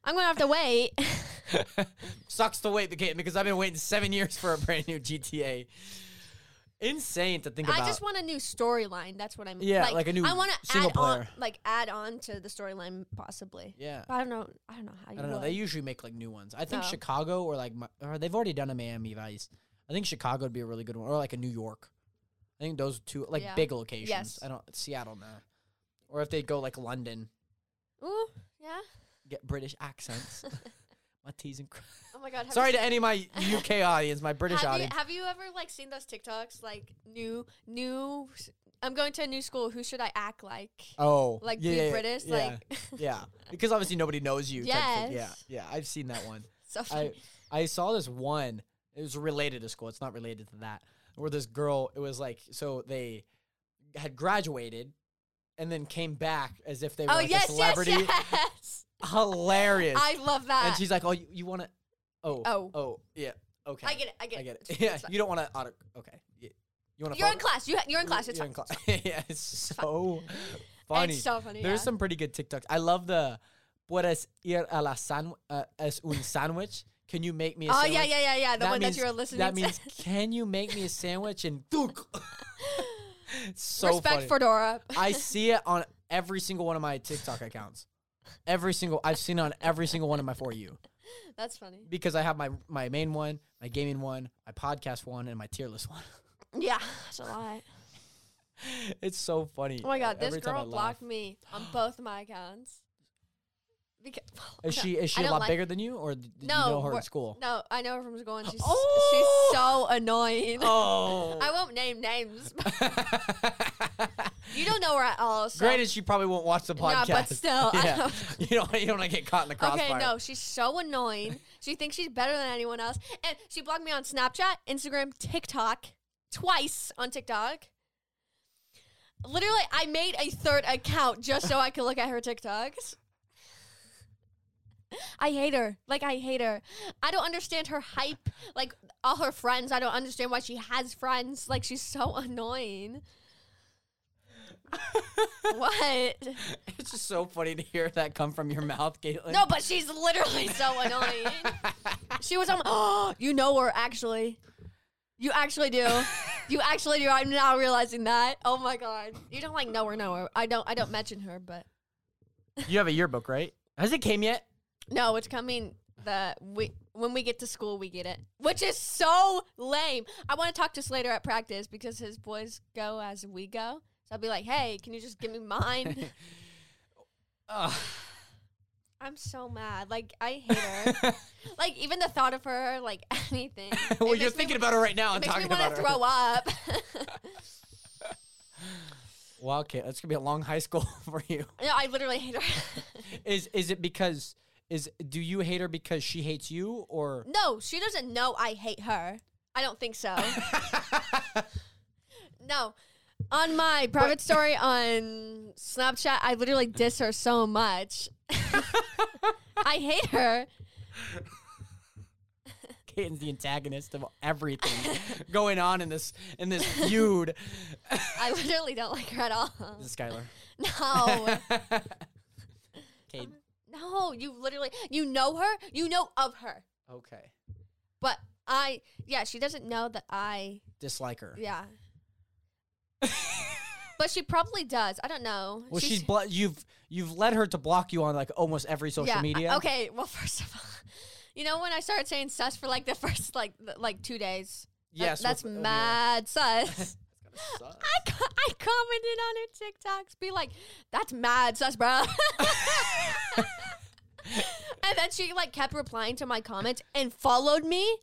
I'm going to have to wait. Sucks to wait the game because I've been waiting seven years for a brand new GTA. Insane to think about. I just want a new storyline. That's what I'm. Yeah, like a new I want to add on, like add on to the storyline possibly. yeah. But I don't know. I don't know how you. I don't know. They usually make like new ones. I think No. Chicago or like or they've already done a Miami Vice. I think Chicago would be a really good one, or like a New York. I think those two like Yeah. big locations. Yes. I don't Seattle no. Or if they go like London, Ooh, yeah. get British accents. my cr- Oh my god. have sorry you to any of my UK audience, my British have audience. You, have you ever like seen those TikToks like new new? I'm going to a new school. Who should I act like? oh, Like yeah, be yeah, British? Yeah, Like yeah, because obviously nobody knows you. thing. Yeah, yeah, I've seen that one. so I. I saw this one. It was related to school. It's not related to that. where this girl it was like so they had graduated and then came back as if they were Oh like yes, a celebrity. yes, yes. Hilarious. I love that. and she's like, "Oh, you, you want to? Oh, Oh. oh, yeah, okay. I get it. I get, it. I get It's- it. Yeah, you don't want to auto. Okay, yeah. you want to? You're in class. You you're in class. It's You're fine. in class. yeah, it's so funny. It's so funny. There's yeah. some pretty good TikToks. I love the "Puedes ir a la san uh, es un sandwich." Can you make me a Oh sandwich? yeah, yeah, yeah, yeah. The That one means- that you were listening That to. That means, can you make me a sandwich? And so Respect funny. Dora. I see it on every single one of my TikTok accounts. Every single, I've seen on every single one of my for you That's funny. because I have my my main one, my gaming one, my podcast one, and my tier list one. Yeah, that's a lot. it's so funny. Oh my god, this girl blocked me on both of my accounts. Because Is she is she a lot like- bigger than you, or did you know her we're- school? No, I know her from school, and she's Oh! she's so annoying. Oh, I won't name names. you don't know her at all. So. Granted, she probably won't watch the No, podcast. but still, I yeah, don't- you don't you don't want to get caught in the crossfire. Okay, no, she's so annoying. she thinks she's better than anyone else, and she blocked me on Snapchat, Instagram, TikTok, twice on TikTok. Literally, I made a third account just so I could look at her TikToks. I hate her. Like I hate her. I don't understand her hype. Like all her friends, I don't understand why she has friends. Like she's so annoying. what? It's just so funny to hear that come from your mouth, Caitlin. No, but she's literally so annoying. She was on. Oh, you know her actually. You actually do. You actually do. I'm now realizing that. Oh my god. You don't like know her, know her. I don't. I don't mention her, but you have a yearbook, right? Has it came yet? No, it's coming. The we when we get to school, we get it, which is so lame. I want to talk to Slater at practice because his boys go as we go. So I'll be like, hey, can you just give me mine? Ugh. I'm so mad. Like I hate her. like even the thought of her, like anything. well, you're me thinking about her right now and makes me want to throw up. Well, okay, that's gonna be a long high school for you. no, I literally hate her. Is is it because is do you hate her because she hates you or? no, she doesn't know I hate her. I don't think so. no. On my private story on Snapchat, I literally diss her so much. I hate her. Caitlin's the antagonist of everything going on in this in this feud. I literally don't like her at all. This is Skylar. No. Kate. No, you literally you know her, you know of her. Okay. But I yeah, she doesn't know that I Dislike her. yeah. but she probably does. I don't know. Well, she's, blo- you've you've led her to block you on like almost every social yeah, media. Okay, well first of all, you know when I started saying sus for like the first like th- like 2 days. That- Yes. that's with- oh, yeah. mad sus. It's gotta suck. I, co- I commented on her TikToks, be like, "That's mad sus, bro." and then she like kept replying to my comments and followed me,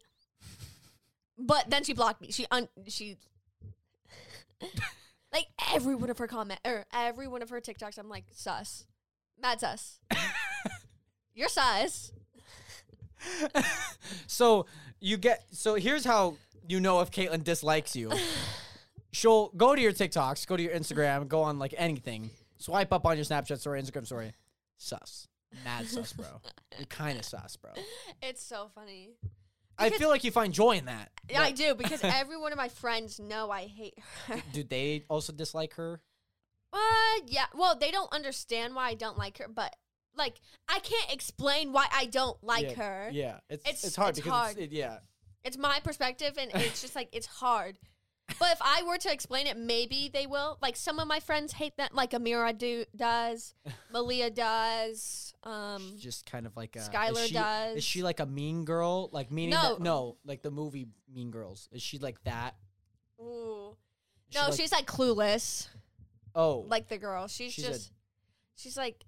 but then she blocked me. She un she like every one of her comment or every one of her TikToks. I'm like sus, mad sus. You're sus. So you get so here's how you know if Caitlin dislikes you. She'll go to your TikToks, go to your Instagram, go on like anything, swipe up on your Snapchat story, Instagram story. Sus. Mad sus, bro. You're kind of sus, bro. It's so funny. I Because- feel like you find joy in that. Yeah, I But do because every one of my friends know I hate her. Do they also dislike her? Uh, yeah. Well, they don't understand why I don't like her, but like I can't explain why I don't like yeah, her. Yeah, it's it's, It's- hard it's because hard. It's, it, yeah. It's my perspective, and it's just like it's hard. But if I were to explain it, maybe they will. Like some of my friends hate that, like Amira do does, Malia does. Um, just kind of like a. Skylar is she, does. Is she like a mean girl? Like meaning No. that, no, like the movie Mean Girls. Is she like that? ooh. Is No, she like- she's like clueless, oh like the girl. She's, She's a- just, she's like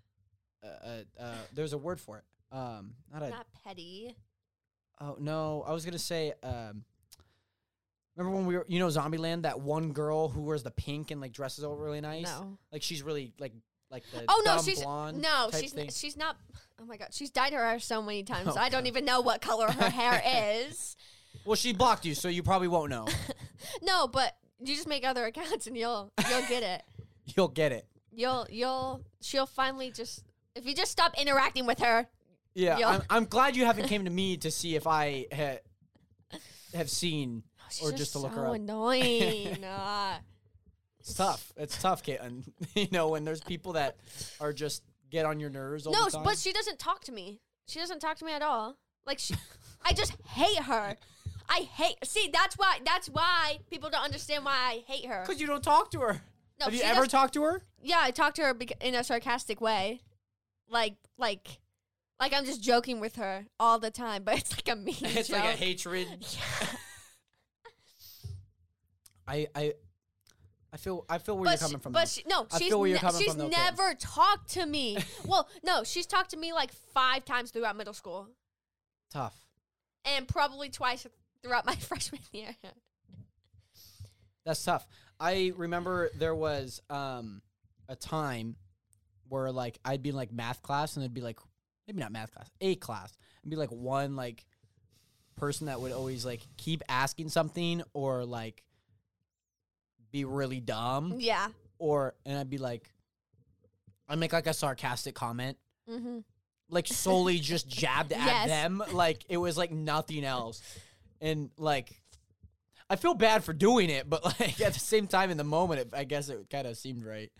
uh, uh, uh, there's a word for it. Um, not a. not petty. Oh no, I was gonna say. Um, remember when we were, you know, Zombieland? That one girl who wears the pink and like dresses all really nice. No. Like she's really like like the. Oh no, she's blonde no, she's n- she's not. Oh my god, she's dyed her hair so many times. Oh, I don't even know what color her hair is. Well, she blocked you, so you probably won't know. no, but you just make other accounts and you'll you'll get it. You'll get it. You'll you'll she'll finally just if you just stop interacting with her. Yeah, I'm, I'm glad you haven't came to me to see if I ha- have seen. Or just to look so her up. annoying. Ah. It's tough. It's tough, Caitlin. you know, when there's people that are just get on your nerves all no, the time. but she doesn't talk to me. She doesn't talk to me at all. Like she, I just hate her. I hate. See, that's why. That's why people don't understand why I hate her. Because you don't talk to her. No, have you ever does- talked to her? Yeah, I talk to her bec- in a sarcastic way, like like like I'm just joking with her all the time, but it's like a mean It's joke. like a hatred. I I I feel I feel where but you're she, coming from. but she, no, I she's feel where you're ne- she's from, never talked to me. well, no, she's talked to me like five times throughout middle school, Tough. and probably twice throughout my freshman year. That's tough. I remember there was um a time where like I'd be in like math class and it'd be like maybe not math class, A class. And be like one like person that would always like keep asking something or like be really dumb yeah. or and I'd be like I'd make like a sarcastic comment Mm-hmm. like solely just jabbed at Yes. them like it was like nothing else and like i feel bad for doing it but like at the same time in the moment it, i guess it kind of seemed right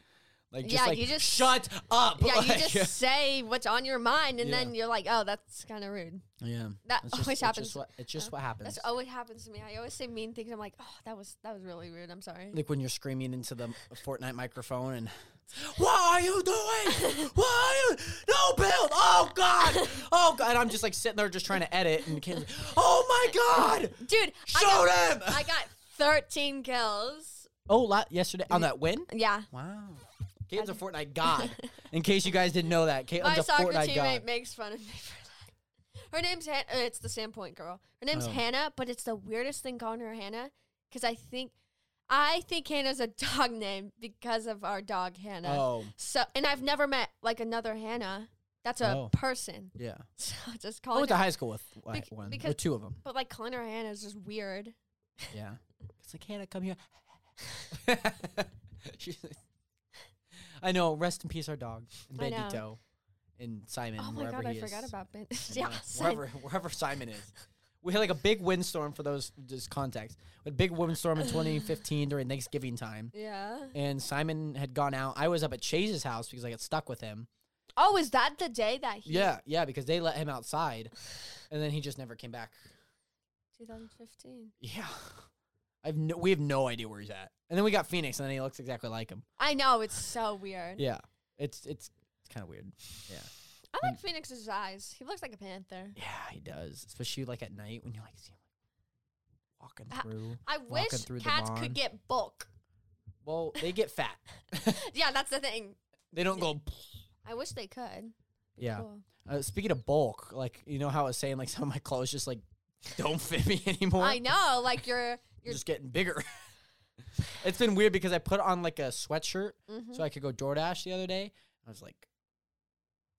like just Yeah, like you just- shut up Yeah, like, you just say what's on your mind, and Yeah. then you're like, "Oh, that's kind of rude." yeah That it's just, always it's happens. just what, it's just Uh, what happens That's always happens to me. I always say mean things. I'm like, "Oh, that was that was really rude." I'm sorry. like when you're screaming into the Fortnite microphone and what are you doing? What are you? No, Bill! Oh God! Oh God! And I'm just like sitting there just trying to edit, and the kids, oh my God! Dude, I Shoot got, him! I got 13 kills. Oh, la- yesterday on that win? Yeah. Wow. Caitlin's a Fortnite god. In case you guys didn't know that, My a soccer Fortnite teammate god. makes fun of me for that. Her name's Han- uh, it's the Sandpoint girl. Her name's Oh. Hannah, but it's the weirdest thing calling her Hannah because I think I think Hannah's a dog name because of our dog Hannah. Oh, So, and I've never met like another Hannah. That's a Oh. person. yeah. So just I calling went to her, high school with Bec- one, because- with two of them. but like calling her Hannah is just weird. Yeah. It's like Hannah, come here. She's like- I know. Rest in peace, our dog, and I know. Bandito, and Simon. oh my wherever god, I he forgot about Ben. And, yeah, uh, wherever wherever Simon is. We had like a big windstorm for those just context. A big windstorm in 2015 during Thanksgiving time. Yeah. and Simon had gone out. I was up at Chase's house because I got stuck with him. Oh, is that the day that he? Yeah, yeah, because they let him outside, and then he just never came back. 2015. Yeah, I've no, we have no idea where he's at. And then we got Phoenix, and then he looks exactly like him. I know it's so weird. Yeah, it's it's it's kind of weird. Yeah, I like Phoenix's eyes. He looks like a panther. yeah, he does, especially like at night when you like see him walking through. I Walking wish through cats could get bulk. Well, they get fat. Yeah, that's the thing. they don't go. I wish they could. Yeah. Cool. Uh, speaking of bulk, like you know how I was saying, like some of my clothes just like don't fit me anymore. I know, like you're You're you're just getting bigger. it's been weird because I put on like a sweatshirt mhm. so I could go DoorDash the other day. I was like,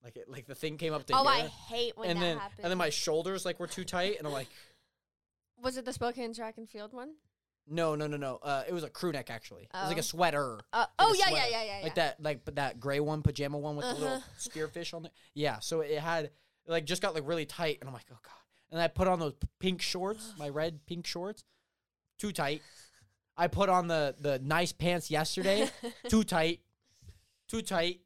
like it, like the thing came up to me. Oh, here, I hate when and that then happens. and then my shoulders like were too tight, and I'm like, Was it the Spokane track and field one? no, no, no, no. Uh, it was a crew neck actually. It was like Oh. a sweater. Uh, like oh a yeah, yeah, sweater. yeah, yeah, yeah. Like that, like but that gray one, pajama one with the little Uh-huh. spearfish on it. Yeah, so it had like just got like really tight, and I'm like, oh god. And I put on those pink shorts, my red pink shorts, too tight. I put on the the nice pants yesterday, too tight, too tight.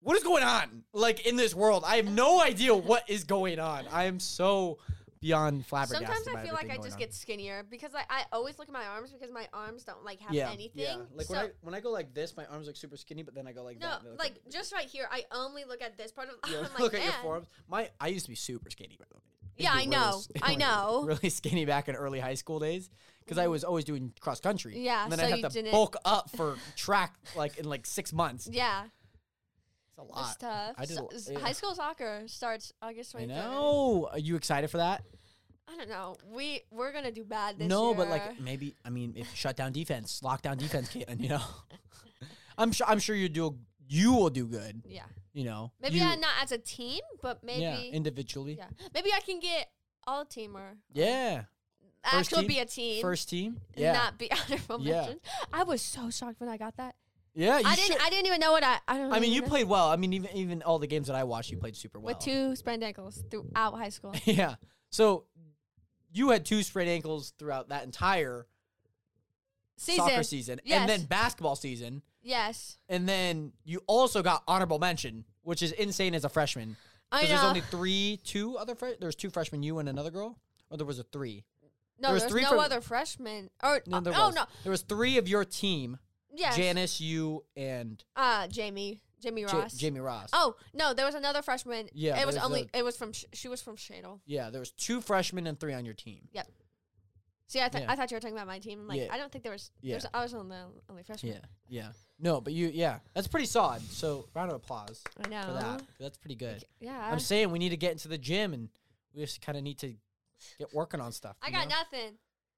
What is going on? Like in this world, I have no idea what is going on. I am so beyond flabbergasted. Sometimes I by feel like I just on. get skinnier because I, I always look at my arms because my arms don't like have yeah, anything. Yeah, like so, when I when I go like this, my arms look super skinny, but then I go like no, that. and they look like just right here, I only look at this part of. Yeah, I'm like, look at your forearms. My I used to be super skinny. By the way. Yeah, I Used to be know. I know. Really skinny back in early high school days because I was always doing cross country. Yeah, and then so I had to didn't- bulk up for track like in like six months. Yeah, It's a lot. it's tough. I did So- yeah. High school soccer starts August I 23rd. know. Are you excited for that? I don't know. We we're gonna do bad this no, year. No, but like maybe I mean if shut down defense, lockdown defense, Caitlin, you know. I'm sure I'm sure you do you will do good, yeah, you know. maybe you, not as a team, but maybe yeah, individually. yeah. maybe I can get all team or Yeah. First actually team? be a team. First team. Yeah. Not be honorable Yeah. mentions. I was so shocked when I got that. yeah. You I didn't. should- I didn't even know what I. I don't. I mean, you know. played well. I mean, even even all the games that I watched, you played super well. with two sprained ankles throughout high school. yeah. So you had two sprained ankles throughout that entire Season. soccer season, Yes. and then basketball season, Yes. and then you also got honorable mention, which is insane as a freshman. I know. there's only three, two other. Fre- there was two freshmen, you and another girl, or there was a three. no, there was there's three no from- other freshmen. Or No, there oh was. no. There was three of your team: Yes. Janice, you, and Uh, Jamie. Jamie Ja- Ross. Jamie Ross. Oh no, there was another freshman. Yeah, It was there's only. It was from. Sh- she was from Shadle. Yeah, there was two freshmen and three on your team. See, I, th- Yeah. I thought you were talking about my team. Like, Yeah. I don't think there was. Yeah. there's- I was on the only freshman. Yeah, yeah. No, but you, yeah, that's pretty solid. So round of applause I know. for that. That's pretty good. Yeah. I'm saying we need to get into the gym and we just kind of need to get working on stuff. I got know? nothing.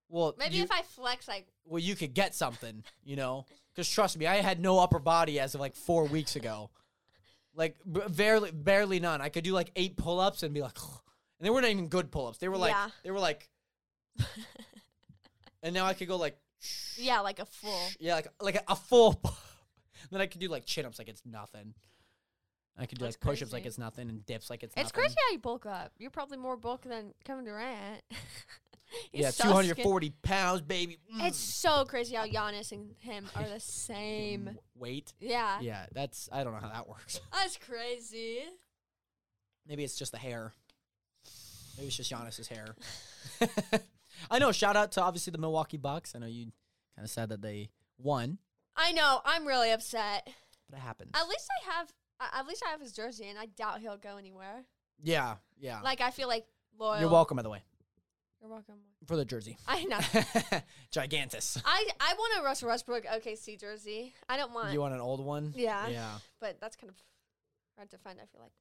Well, Maybe you, if I flex, like, well, you could get something, you know, because trust me, I had no upper body as of like four weeks ago, like b- barely, barely none. I could do like eight pull-ups and be like, and they weren't even good pull-ups. They were like, Yeah. they were like, and now I could go like, yeah, like a full. yeah, like like a, a full. then I could do like chin-ups like it's nothing. I could do That's like push-ups like crazy. it's nothing and dips like it's. Nothing. It's nothing. crazy how you bulk up. You're probably more bulk than Kevin Durant. He's Yeah, so two hundred skinny. forty pounds, baby. It's Mm. so crazy how Giannis and him are the same. Weight. Yeah. Yeah, that's I don't know how that works. That's crazy. Maybe it's just the hair. Maybe it's just Giannis's hair. I know. Shout out to obviously the Milwaukee Bucks. I know you kind of sad that they won, I know. I'm really upset. but it happens. At least I have. At least I have his jersey, and I doubt he'll go anywhere. yeah, yeah. Like I feel like loyal. You're welcome, by the way, You're welcome. for the jersey. I know. Gigantus. I I want a Russell Westbrook OKC jersey. I don't want. You want an old one? Yeah. Yeah. but that's kind of hard to find. I feel like.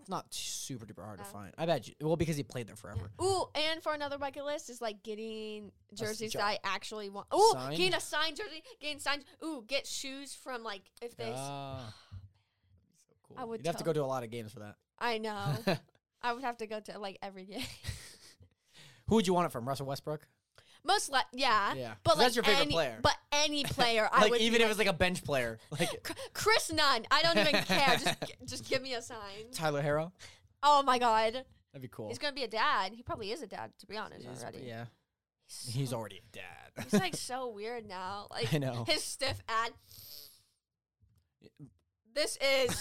It's not super duper hard to No. find. I bet you. Well, because he played there forever. Ooh, and for another bucket list is like getting jerseys jo- that I actually want. Ooh, Signed? getting a signed jersey, getting signed. Ooh, get shoes from like if they. s- Ah. so cool. I would You'd have to tell- go to a lot of games for that. I know. I would have to go to like every game. Who would you want it from? Russell Westbrook? Most like yeah. Yeah. But like that's your favorite any, player. But any player, I like would even if it's like a bench player, like Chris Nunn. I don't even care. Just just give me a sign. Tyler Herro. Oh my god, That'd be cool. he's gonna be a dad. He probably is a dad, to be honest He's- already. Yeah. He's, He's already a dad. He's like so weird now. Like I know. his stiff ad. This is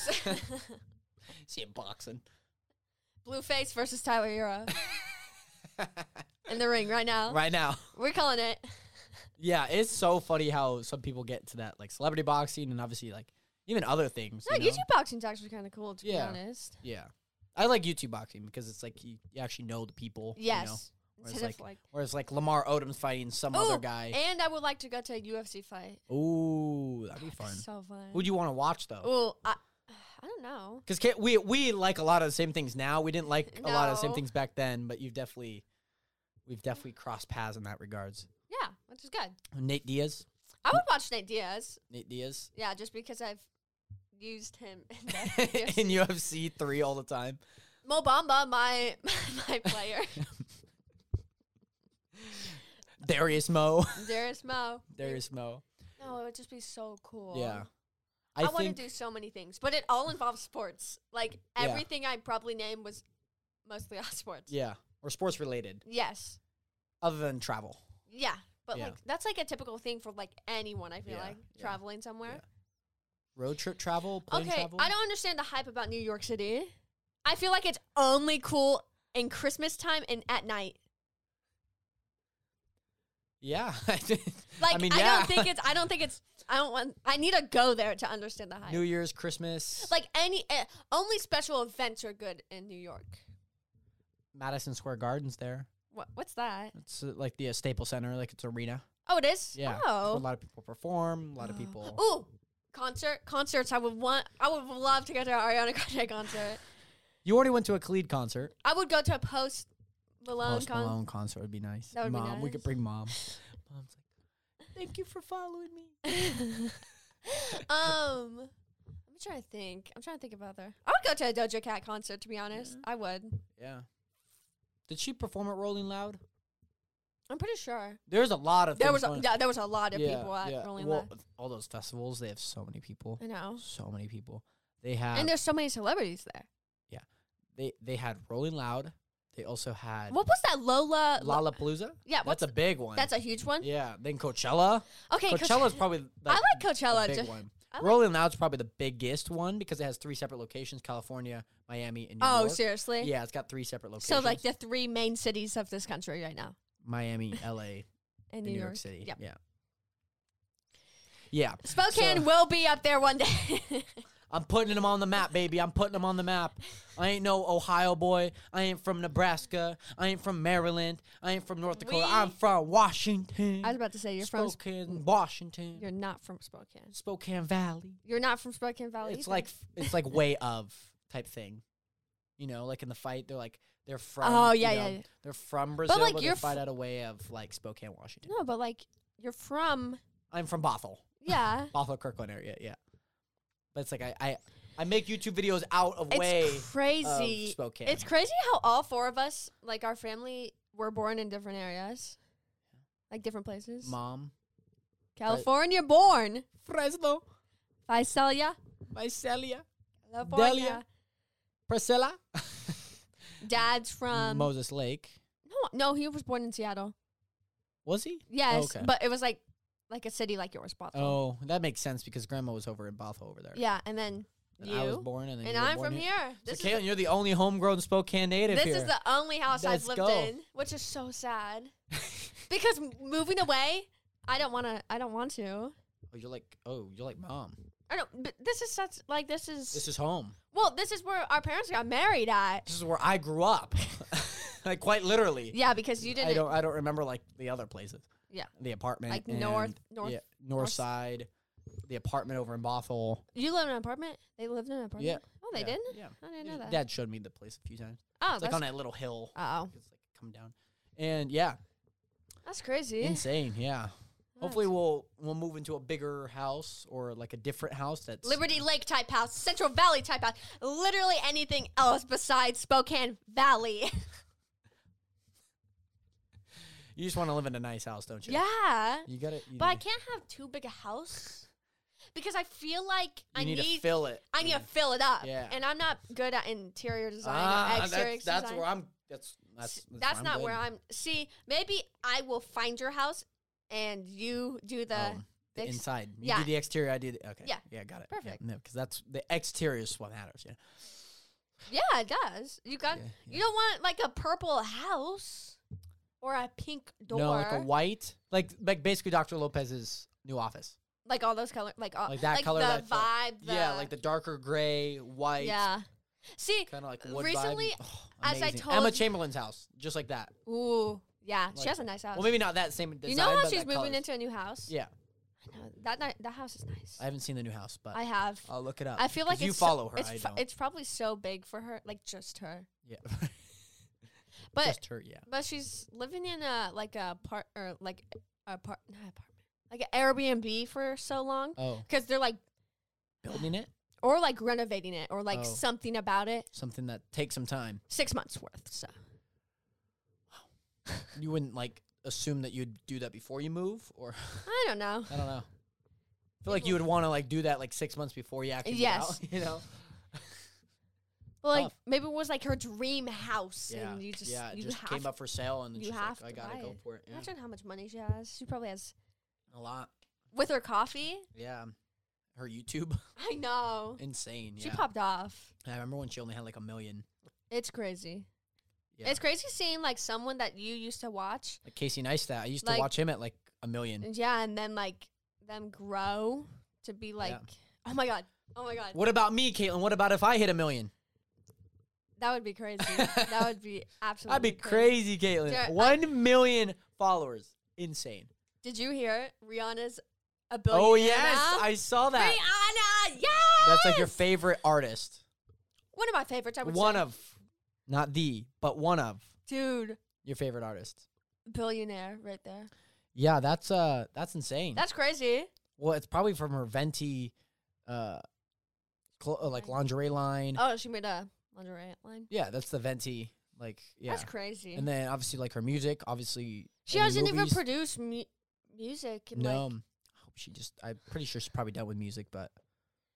See him boxing. Blueface versus Tyler Herro in the ring right now. right now. We're calling it. Yeah, it's so funny how some people get to that like celebrity boxing and obviously like even other things. No, you know? YouTube boxing's actually kind of cool, to Yeah. be honest. Yeah. I like YouTube boxing because it's like you, you actually know the people. you know? Yes. Whereas like, like. whereas like Lamar Odom's fighting some Ooh, other guy. And I would like to go to a UFC fight. Ooh, that'd be fun. So fun. Who'd you want to watch though? Ooh, I, I don't know. Because we we like a lot of the same things now. We didn't like a lot of the same things back then, but you've definitely we've definitely crossed paths in that regards. Yeah, which is good. Nate Diaz, I would watch Nate Diaz. Nate Diaz Yeah, just because I've used him in the in UFC three all the time. Mo Bamba, my my player. Darius Mo, Darius Mo. Darius Mo. No, it would just be so cool. Yeah, I, I, want to do so many things, but it all involves sports. Like Yeah. everything I probably named was mostly on sports. yeah or sports related Yes. other than travel. Yeah. But Yeah. like that's like a typical thing for like anyone, I feel Yeah, like, traveling somewhere. yeah. Road trip travel, plane Okay, travel. I don't understand the hype about New York City. I feel like it's only cool in Christmas time and at night. Yeah, Like I, mean, yeah. don't think it's I don't think it's I don't want I need to go there to understand the hype. New Year's, Christmas, like any eh, only special events are good in New York. Madison Square Gardens. There, What what's that? it's uh, like the uh, Staples Center, like it's arena. Oh, it is. Yeah, where a Oh. lot of people perform. A lot of people. Ooh, concert concerts. I would want. I would love to go to an Ariana Grande concert. You already went to a Khalid concert. I would go to a Post Malone Post concert. Malone concert would be nice. That would be mom, we could bring mom. Mom's like, thank you for following me. um, I'm trying to think. I'm trying to think about there. I would go to a Doja Cat concert. To be honest, I would. Yeah. Did she perform at Rolling Loud? I'm pretty sure. There's a lot of There things was a, going- yeah, there was a lot of people at Rolling well, Loud. all those festivals, they have so many people. I know. So many people. They have And there's so many celebrities there. Yeah. They they had Rolling Loud. They also had What was that Lola? Lollapalooza. yeah, what's That's a big one. that's a huge one. yeah. Then Coachella. Okay, Coachella's probably the, I like the Coachella. big ju- one. I like- Rolling Loud's probably the biggest one because it has three separate locations: California, Miami, and New York. oh, York. seriously? Yeah, it's got three separate locations. So like the three main cities of this country right now, Miami, L.A., in and New. York City. Yep. Yeah. Yeah. Spokane So- will be up there one day. I'm putting them on the map, baby. I'm putting them on the map. I ain't no Ohio boy. I ain't from Nebraska. I ain't from Maryland. I ain't from North Dakota. We- I'm from Washington. I was about to say you're from. Sp- Spokane, Washington. You're not from Spokane. Spokane Valley. You're not from Spokane Valley. It's either. like it's like way of type thing. You know, like in the fight, they're like they're from. Oh, you yeah, know, yeah, yeah. They're from Brazil, but, like, but, you're they fight fr- out a way of like Spokane, Washington. no, but like you're from. I'm from Bothell, Yeah. Bothell, Kirkland area. Yeah, but it's like I I, I make YouTube videos out of It's way of crazy. Spokane. It's crazy how all four of us, like our family, were born in different areas, like different places. Mom, California born. Fresno, Visalia, Visalia, California. Delia. Priscilla, Dad's from. Moses Lake. no, no, he was born in Seattle. Was he? Yes, oh, okay. but it was like, like a city like yours, Bothell. Oh, that makes sense because Grandma was over in Bothell over there. Yeah, and then And you. I was born, and then and you were I'm born from here. This so, is Caitlin, you're the only homegrown Spokane native this here. is the only house Let's I've lived go. in, which is so sad. because m- moving away, I don't want to. I don't want to. oh, you're like, oh, you're like mom. I don't. But this is such like this is. This is home. well, this is where our parents got married at. This is where I grew up, like quite literally. Yeah, because you didn't. I don't. I don't remember like the other places. Yeah. The apartment, Like north- and- north- yeah, north north- side, the apartment over in Bothell. You live in an apartment. They lived in an apartment. Yeah. Oh, they yeah, did. Yeah. I didn't know that. Dad showed me the place a few times. oh, It's like on that little hill. oh, It's like come down, and yeah, that's crazy. insane. Yeah. Hopefully we'll we'll move into a bigger house or like a different house that's Liberty Lake type house, Central Valley type house, literally anything else besides Spokane Valley. You just want to live in a nice house, don't you? yeah, You got it. but I can't have too big a house because I feel like You I need, need to fill it. I need to fill it up. Yeah. and I'm not good at interior design Ah, or exterior that's, that's design. where I'm. That's that's that's, That's where not I'm where. I'm. See, maybe I will find your house and you do the. Oh, the ex- inside. You yeah. do the exterior. I do the okay. Yeah. yeah, got it. Perfect. Yeah, because that's the exterior is what matters. Yeah. Yeah, it does. You got. Yeah, You don't want like a purple house or a pink door. No, like a white, like like basically Dr. Lopez's new office. like all those colors, like all, Like that like color, the that vibe. The, yeah, like the darker gray, white. yeah. See, Kind of like wood recently, vibe. Oh, as I told Emma Chamberlain's house, just like that. ooh, yeah, she has a nice house. Well, maybe not that same design. you know how she's moving colors. into a new house? Yeah, I know. That ni- that house is nice. I haven't seen the new house, but I have. I'll look it up. I feel like you it's so- follow her. It's, I don't. it's probably so big for her, like just her. yeah, But just her. Yeah. but she's living in a like a part or like a part not apartment like an Airbnb for so long Oh, because they're like building it. or like renovating it or like Oh. something about it. Something that takes some time. Six months worth. So Wow. You wouldn't like assume that you'd do that before you move, or I don't know. I don't know. I feel like you would want to like do that like six months before you actually. move Yes. out, you know. Well, like Tough. maybe it was like her dream house, Yeah. and you just yeah. It you just have came up for sale, and then you she's have like, to "I gotta buy go it. for it." Yeah. Imagine how much money she has. She probably has A lot. with her coffee. Yeah. Her YouTube, I know. insane. She yeah. popped off. I remember when she only had like a million. It's crazy. Yeah. It's crazy seeing like someone that you used to watch. like Casey Neistat. I used Like- to watch him at like a million. And yeah, and then like them grow to be like, oh my god, oh my god, What about me, Caitlin? What about if I hit a million? That would be crazy. that would be absolutely. I'd be crazy, Caitlin. Dude, I- One million followers. Insane. Did you hear Rihanna's a billion? Oh yes, I saw that. Rihanna, yes. That's like your favorite artist. one of my favorites. I would One say. of, not the, but one of dude, your favorite artist. billionaire right there. Yeah, that's uh, that's insane. That's crazy. well, it's probably from her Fenty, uh, clo- uh, like lingerie line. Oh, she made a lingerie line. Yeah, that's the Fenty Like yeah. That's crazy. And then obviously like her music, obviously she hasn't even movies. produced mu- music. And No, Like, I hope she just. I'm pretty sure she's probably done with music, but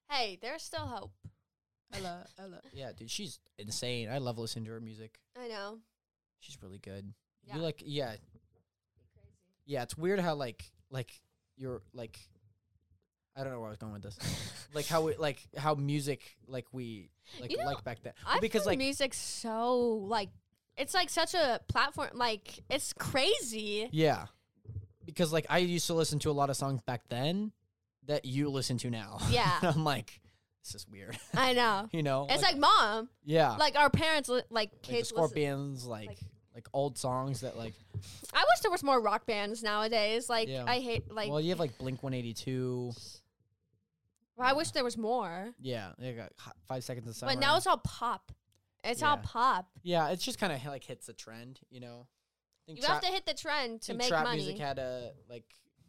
hey, there's still hope. Ella, Ella, yeah, dude, she's insane. I love listening to her music. I know. She's really good. Yeah. You like, yeah, yeah. It's weird how like like you're like. I don't know where I was going with this. like how we like how music like we like You know, like back then I because like music so like it's like such a platform. Like it's crazy. yeah because like I used to listen to a lot of songs back then that you listen to now. Yeah. I'm like this is weird. I know. you know, It's like, mom, yeah, like our parents, li- like like the kids. listen- Scorpions, like, like- old songs that like. I wish there was more rock bands nowadays. Like Yeah. I hate like. well, you have like Blink One Eighty Two. I wish there was more. Yeah, they got Hot- Five Seconds of Summer. But now it's all pop. It's all Yeah. pop. yeah, it's just kind of like hits a trend, you know. I think You have trap- to hit the trend to think make trap money. music had a like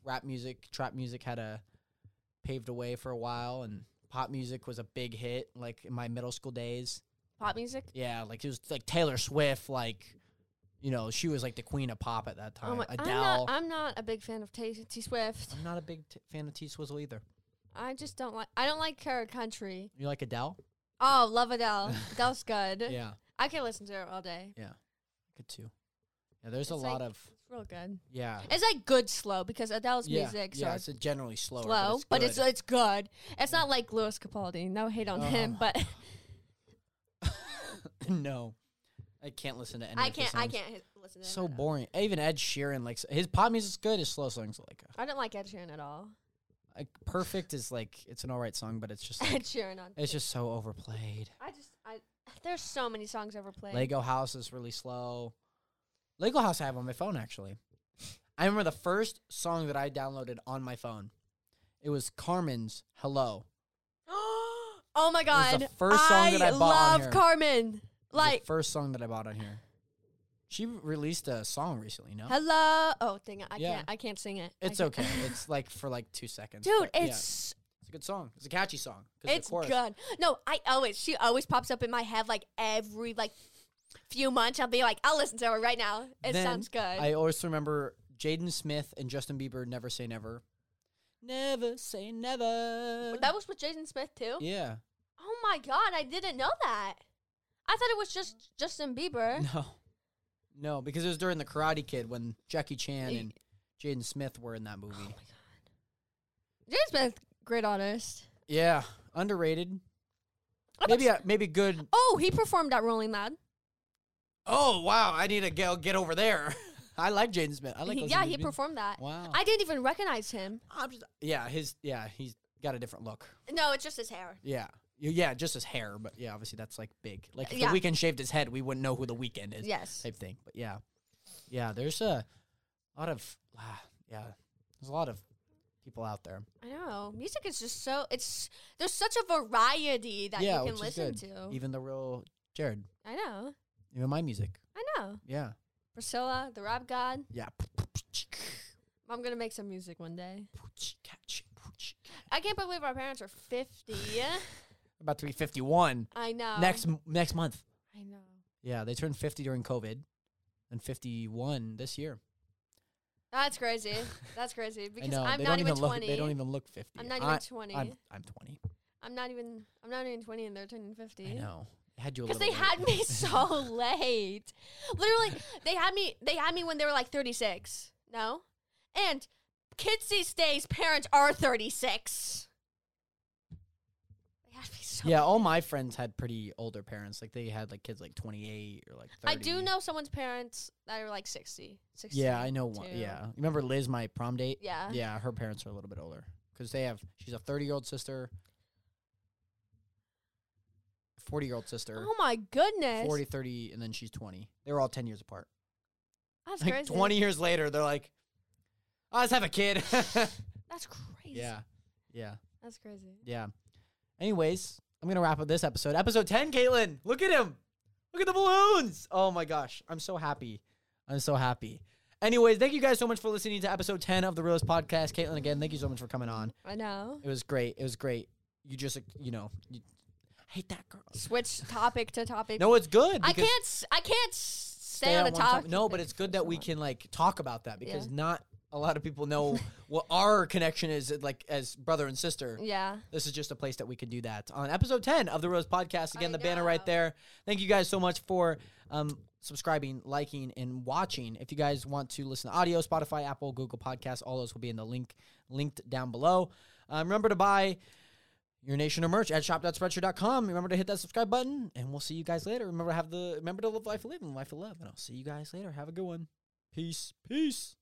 rap music, trap music had a paved a way for a while, and pop music was a big hit like in my middle school days. pop music. Yeah, like it was like Taylor Swift, like you know she was like the queen of pop at that time. Oh my, I'm Adele. not. I'm not a big fan of T, T Swift. I'm not a big t- fan of T Swizzle either. I just don't like. I don't like her country. You like Adele? Oh, love Adele. Adele's good. Yeah, I can listen to her all day. Yeah, good too. Yeah, there's a It's lot of It's real good. yeah. It's like good slow because Adele's yeah, music yeah, are it's generally slower, slow, but it's, good. it's good. It's not like Lewis Capaldi. No hate on oh. him, Oh. but no, I can't listen to any. I of his can't. I songs. can't listen to So him. boring. Even Ed Sheeran, like his pop music's good. His slow songs are like, I don't like Ed Sheeran at all. like perfect is like it's an alright song, but it's just like, Ed Sheeran on. it's just so overplayed. I just. I. There's so many songs overplayed. Lego House is really slow. Lego House I have on my phone actually. I remember the first song that I downloaded on my phone. It was Karmin's "Hello." oh my was god! the first song that I bought on love here. Carmen. Like the first song that I bought on here. She released a song recently. No, hello. Oh, dang it! I Yeah. can't. I can't sing it. I it's can't- okay. it's like for like two seconds. Dude, but yeah, it's it's a good song. It's a catchy song. 'cause the it's chorus- good. No, I always she always pops up in my head like every like few months. I'll be like, I'll listen to her right now. It Then sounds good. I always remember Jaden Smith and Justin Bieber "Never Say Never." Never say never. that was with Jaden Smith too. yeah. Oh my god, I didn't know that. I thought it was just Justin Bieber. No. No, because it was during the Karate Kid when Jackie Chan and Jaden Smith were in that movie. Oh my god, Jaden Smith, great artist. yeah, underrated. Maybe a, maybe good. oh, he performed at Rolling Loud. Oh wow, I need to get get over there. I like Jaden Smith. I like. He- yeah, he performed that. Wow. I didn't even recognize him. I'm just, yeah, his yeah, he's got a different look. No, it's just his hair. Yeah. Yeah, just his hair, but yeah, obviously that's like big. Like if Yeah. the Weeknd shaved his head, we wouldn't know who the Weeknd is. Yes. Type thing. But yeah. Yeah, there's a lot of ah, yeah. There's a lot of people out there. I know. Music is just so it's there's such a variety that yeah, you can which is listen good. to. Even the real Jared. I know. Even my music. I know. Yeah. Priscilla, the rap god. Yeah. I'm gonna make some music one day. I can't believe our parents are 50. About to be 51 I know. next next month. I know. Yeah, they turned 50 during COVID and 51 this year. That's crazy. That's crazy I because know. I'm they not don't even even 20. look they don't even look 50. I'm not even I, 20. I'm I'm 20. I'm not even I'm not even 20 and they're turning 50. I know. They had you Because they late. had me so late. Literally, they had me. They had me when they were like 36. No, and kids these days, parents are 36. They had me so. Yeah, all my friends had pretty older parents. Like they had like kids like 28 or like 30. I do know someone's parents that are like 60. 60 Yeah, I know one. too. Yeah. You remember Liz, my prom date? Yeah. Yeah, her parents are a little bit older because they have. She's a 30 year old sister, 40 year old sister, Oh my goodness. 40, 30, and then she's 20. They were all 10 years apart. That's Like crazy. 20 years later, they're like, oh, let's have a kid. That's crazy. yeah. Yeah. That's crazy. Yeah. Anyways, I'm going to wrap up this episode. Episode 10, Caitlin. Look at him. Look at the balloons. Oh my gosh. I'm so happy. I'm so happy. Anyways, thank you guys so much for listening to episode 10 of the Realist Podcast. Caitlin, again, thank you so much for coming on. I know. It was great. It was great. You just, you know, you hate that girl. Switch topic to topic. No, it's good. I can't. I can't stay, stay on a one topic. No, but it's good that we can like talk about that because Yeah. not a lot of people know what our connection is like as brother and sister. Yeah. This is just a place that we can do that on episode 10 of the Rose Podcast. Again, I the banner right there. Thank you guys so much for um, subscribing, liking, and watching. If you guys want to listen to audio, Spotify, Apple, Google Podcasts, all those will be in the link linked down below. Um, remember to buy your nation or merch at shop.spreadshirt.com. Remember to hit that subscribe button, and we'll see you guys later. Remember to have the remember to live life of living, life of love, and I'll see you guys later. Have a good one. Peace. Peace.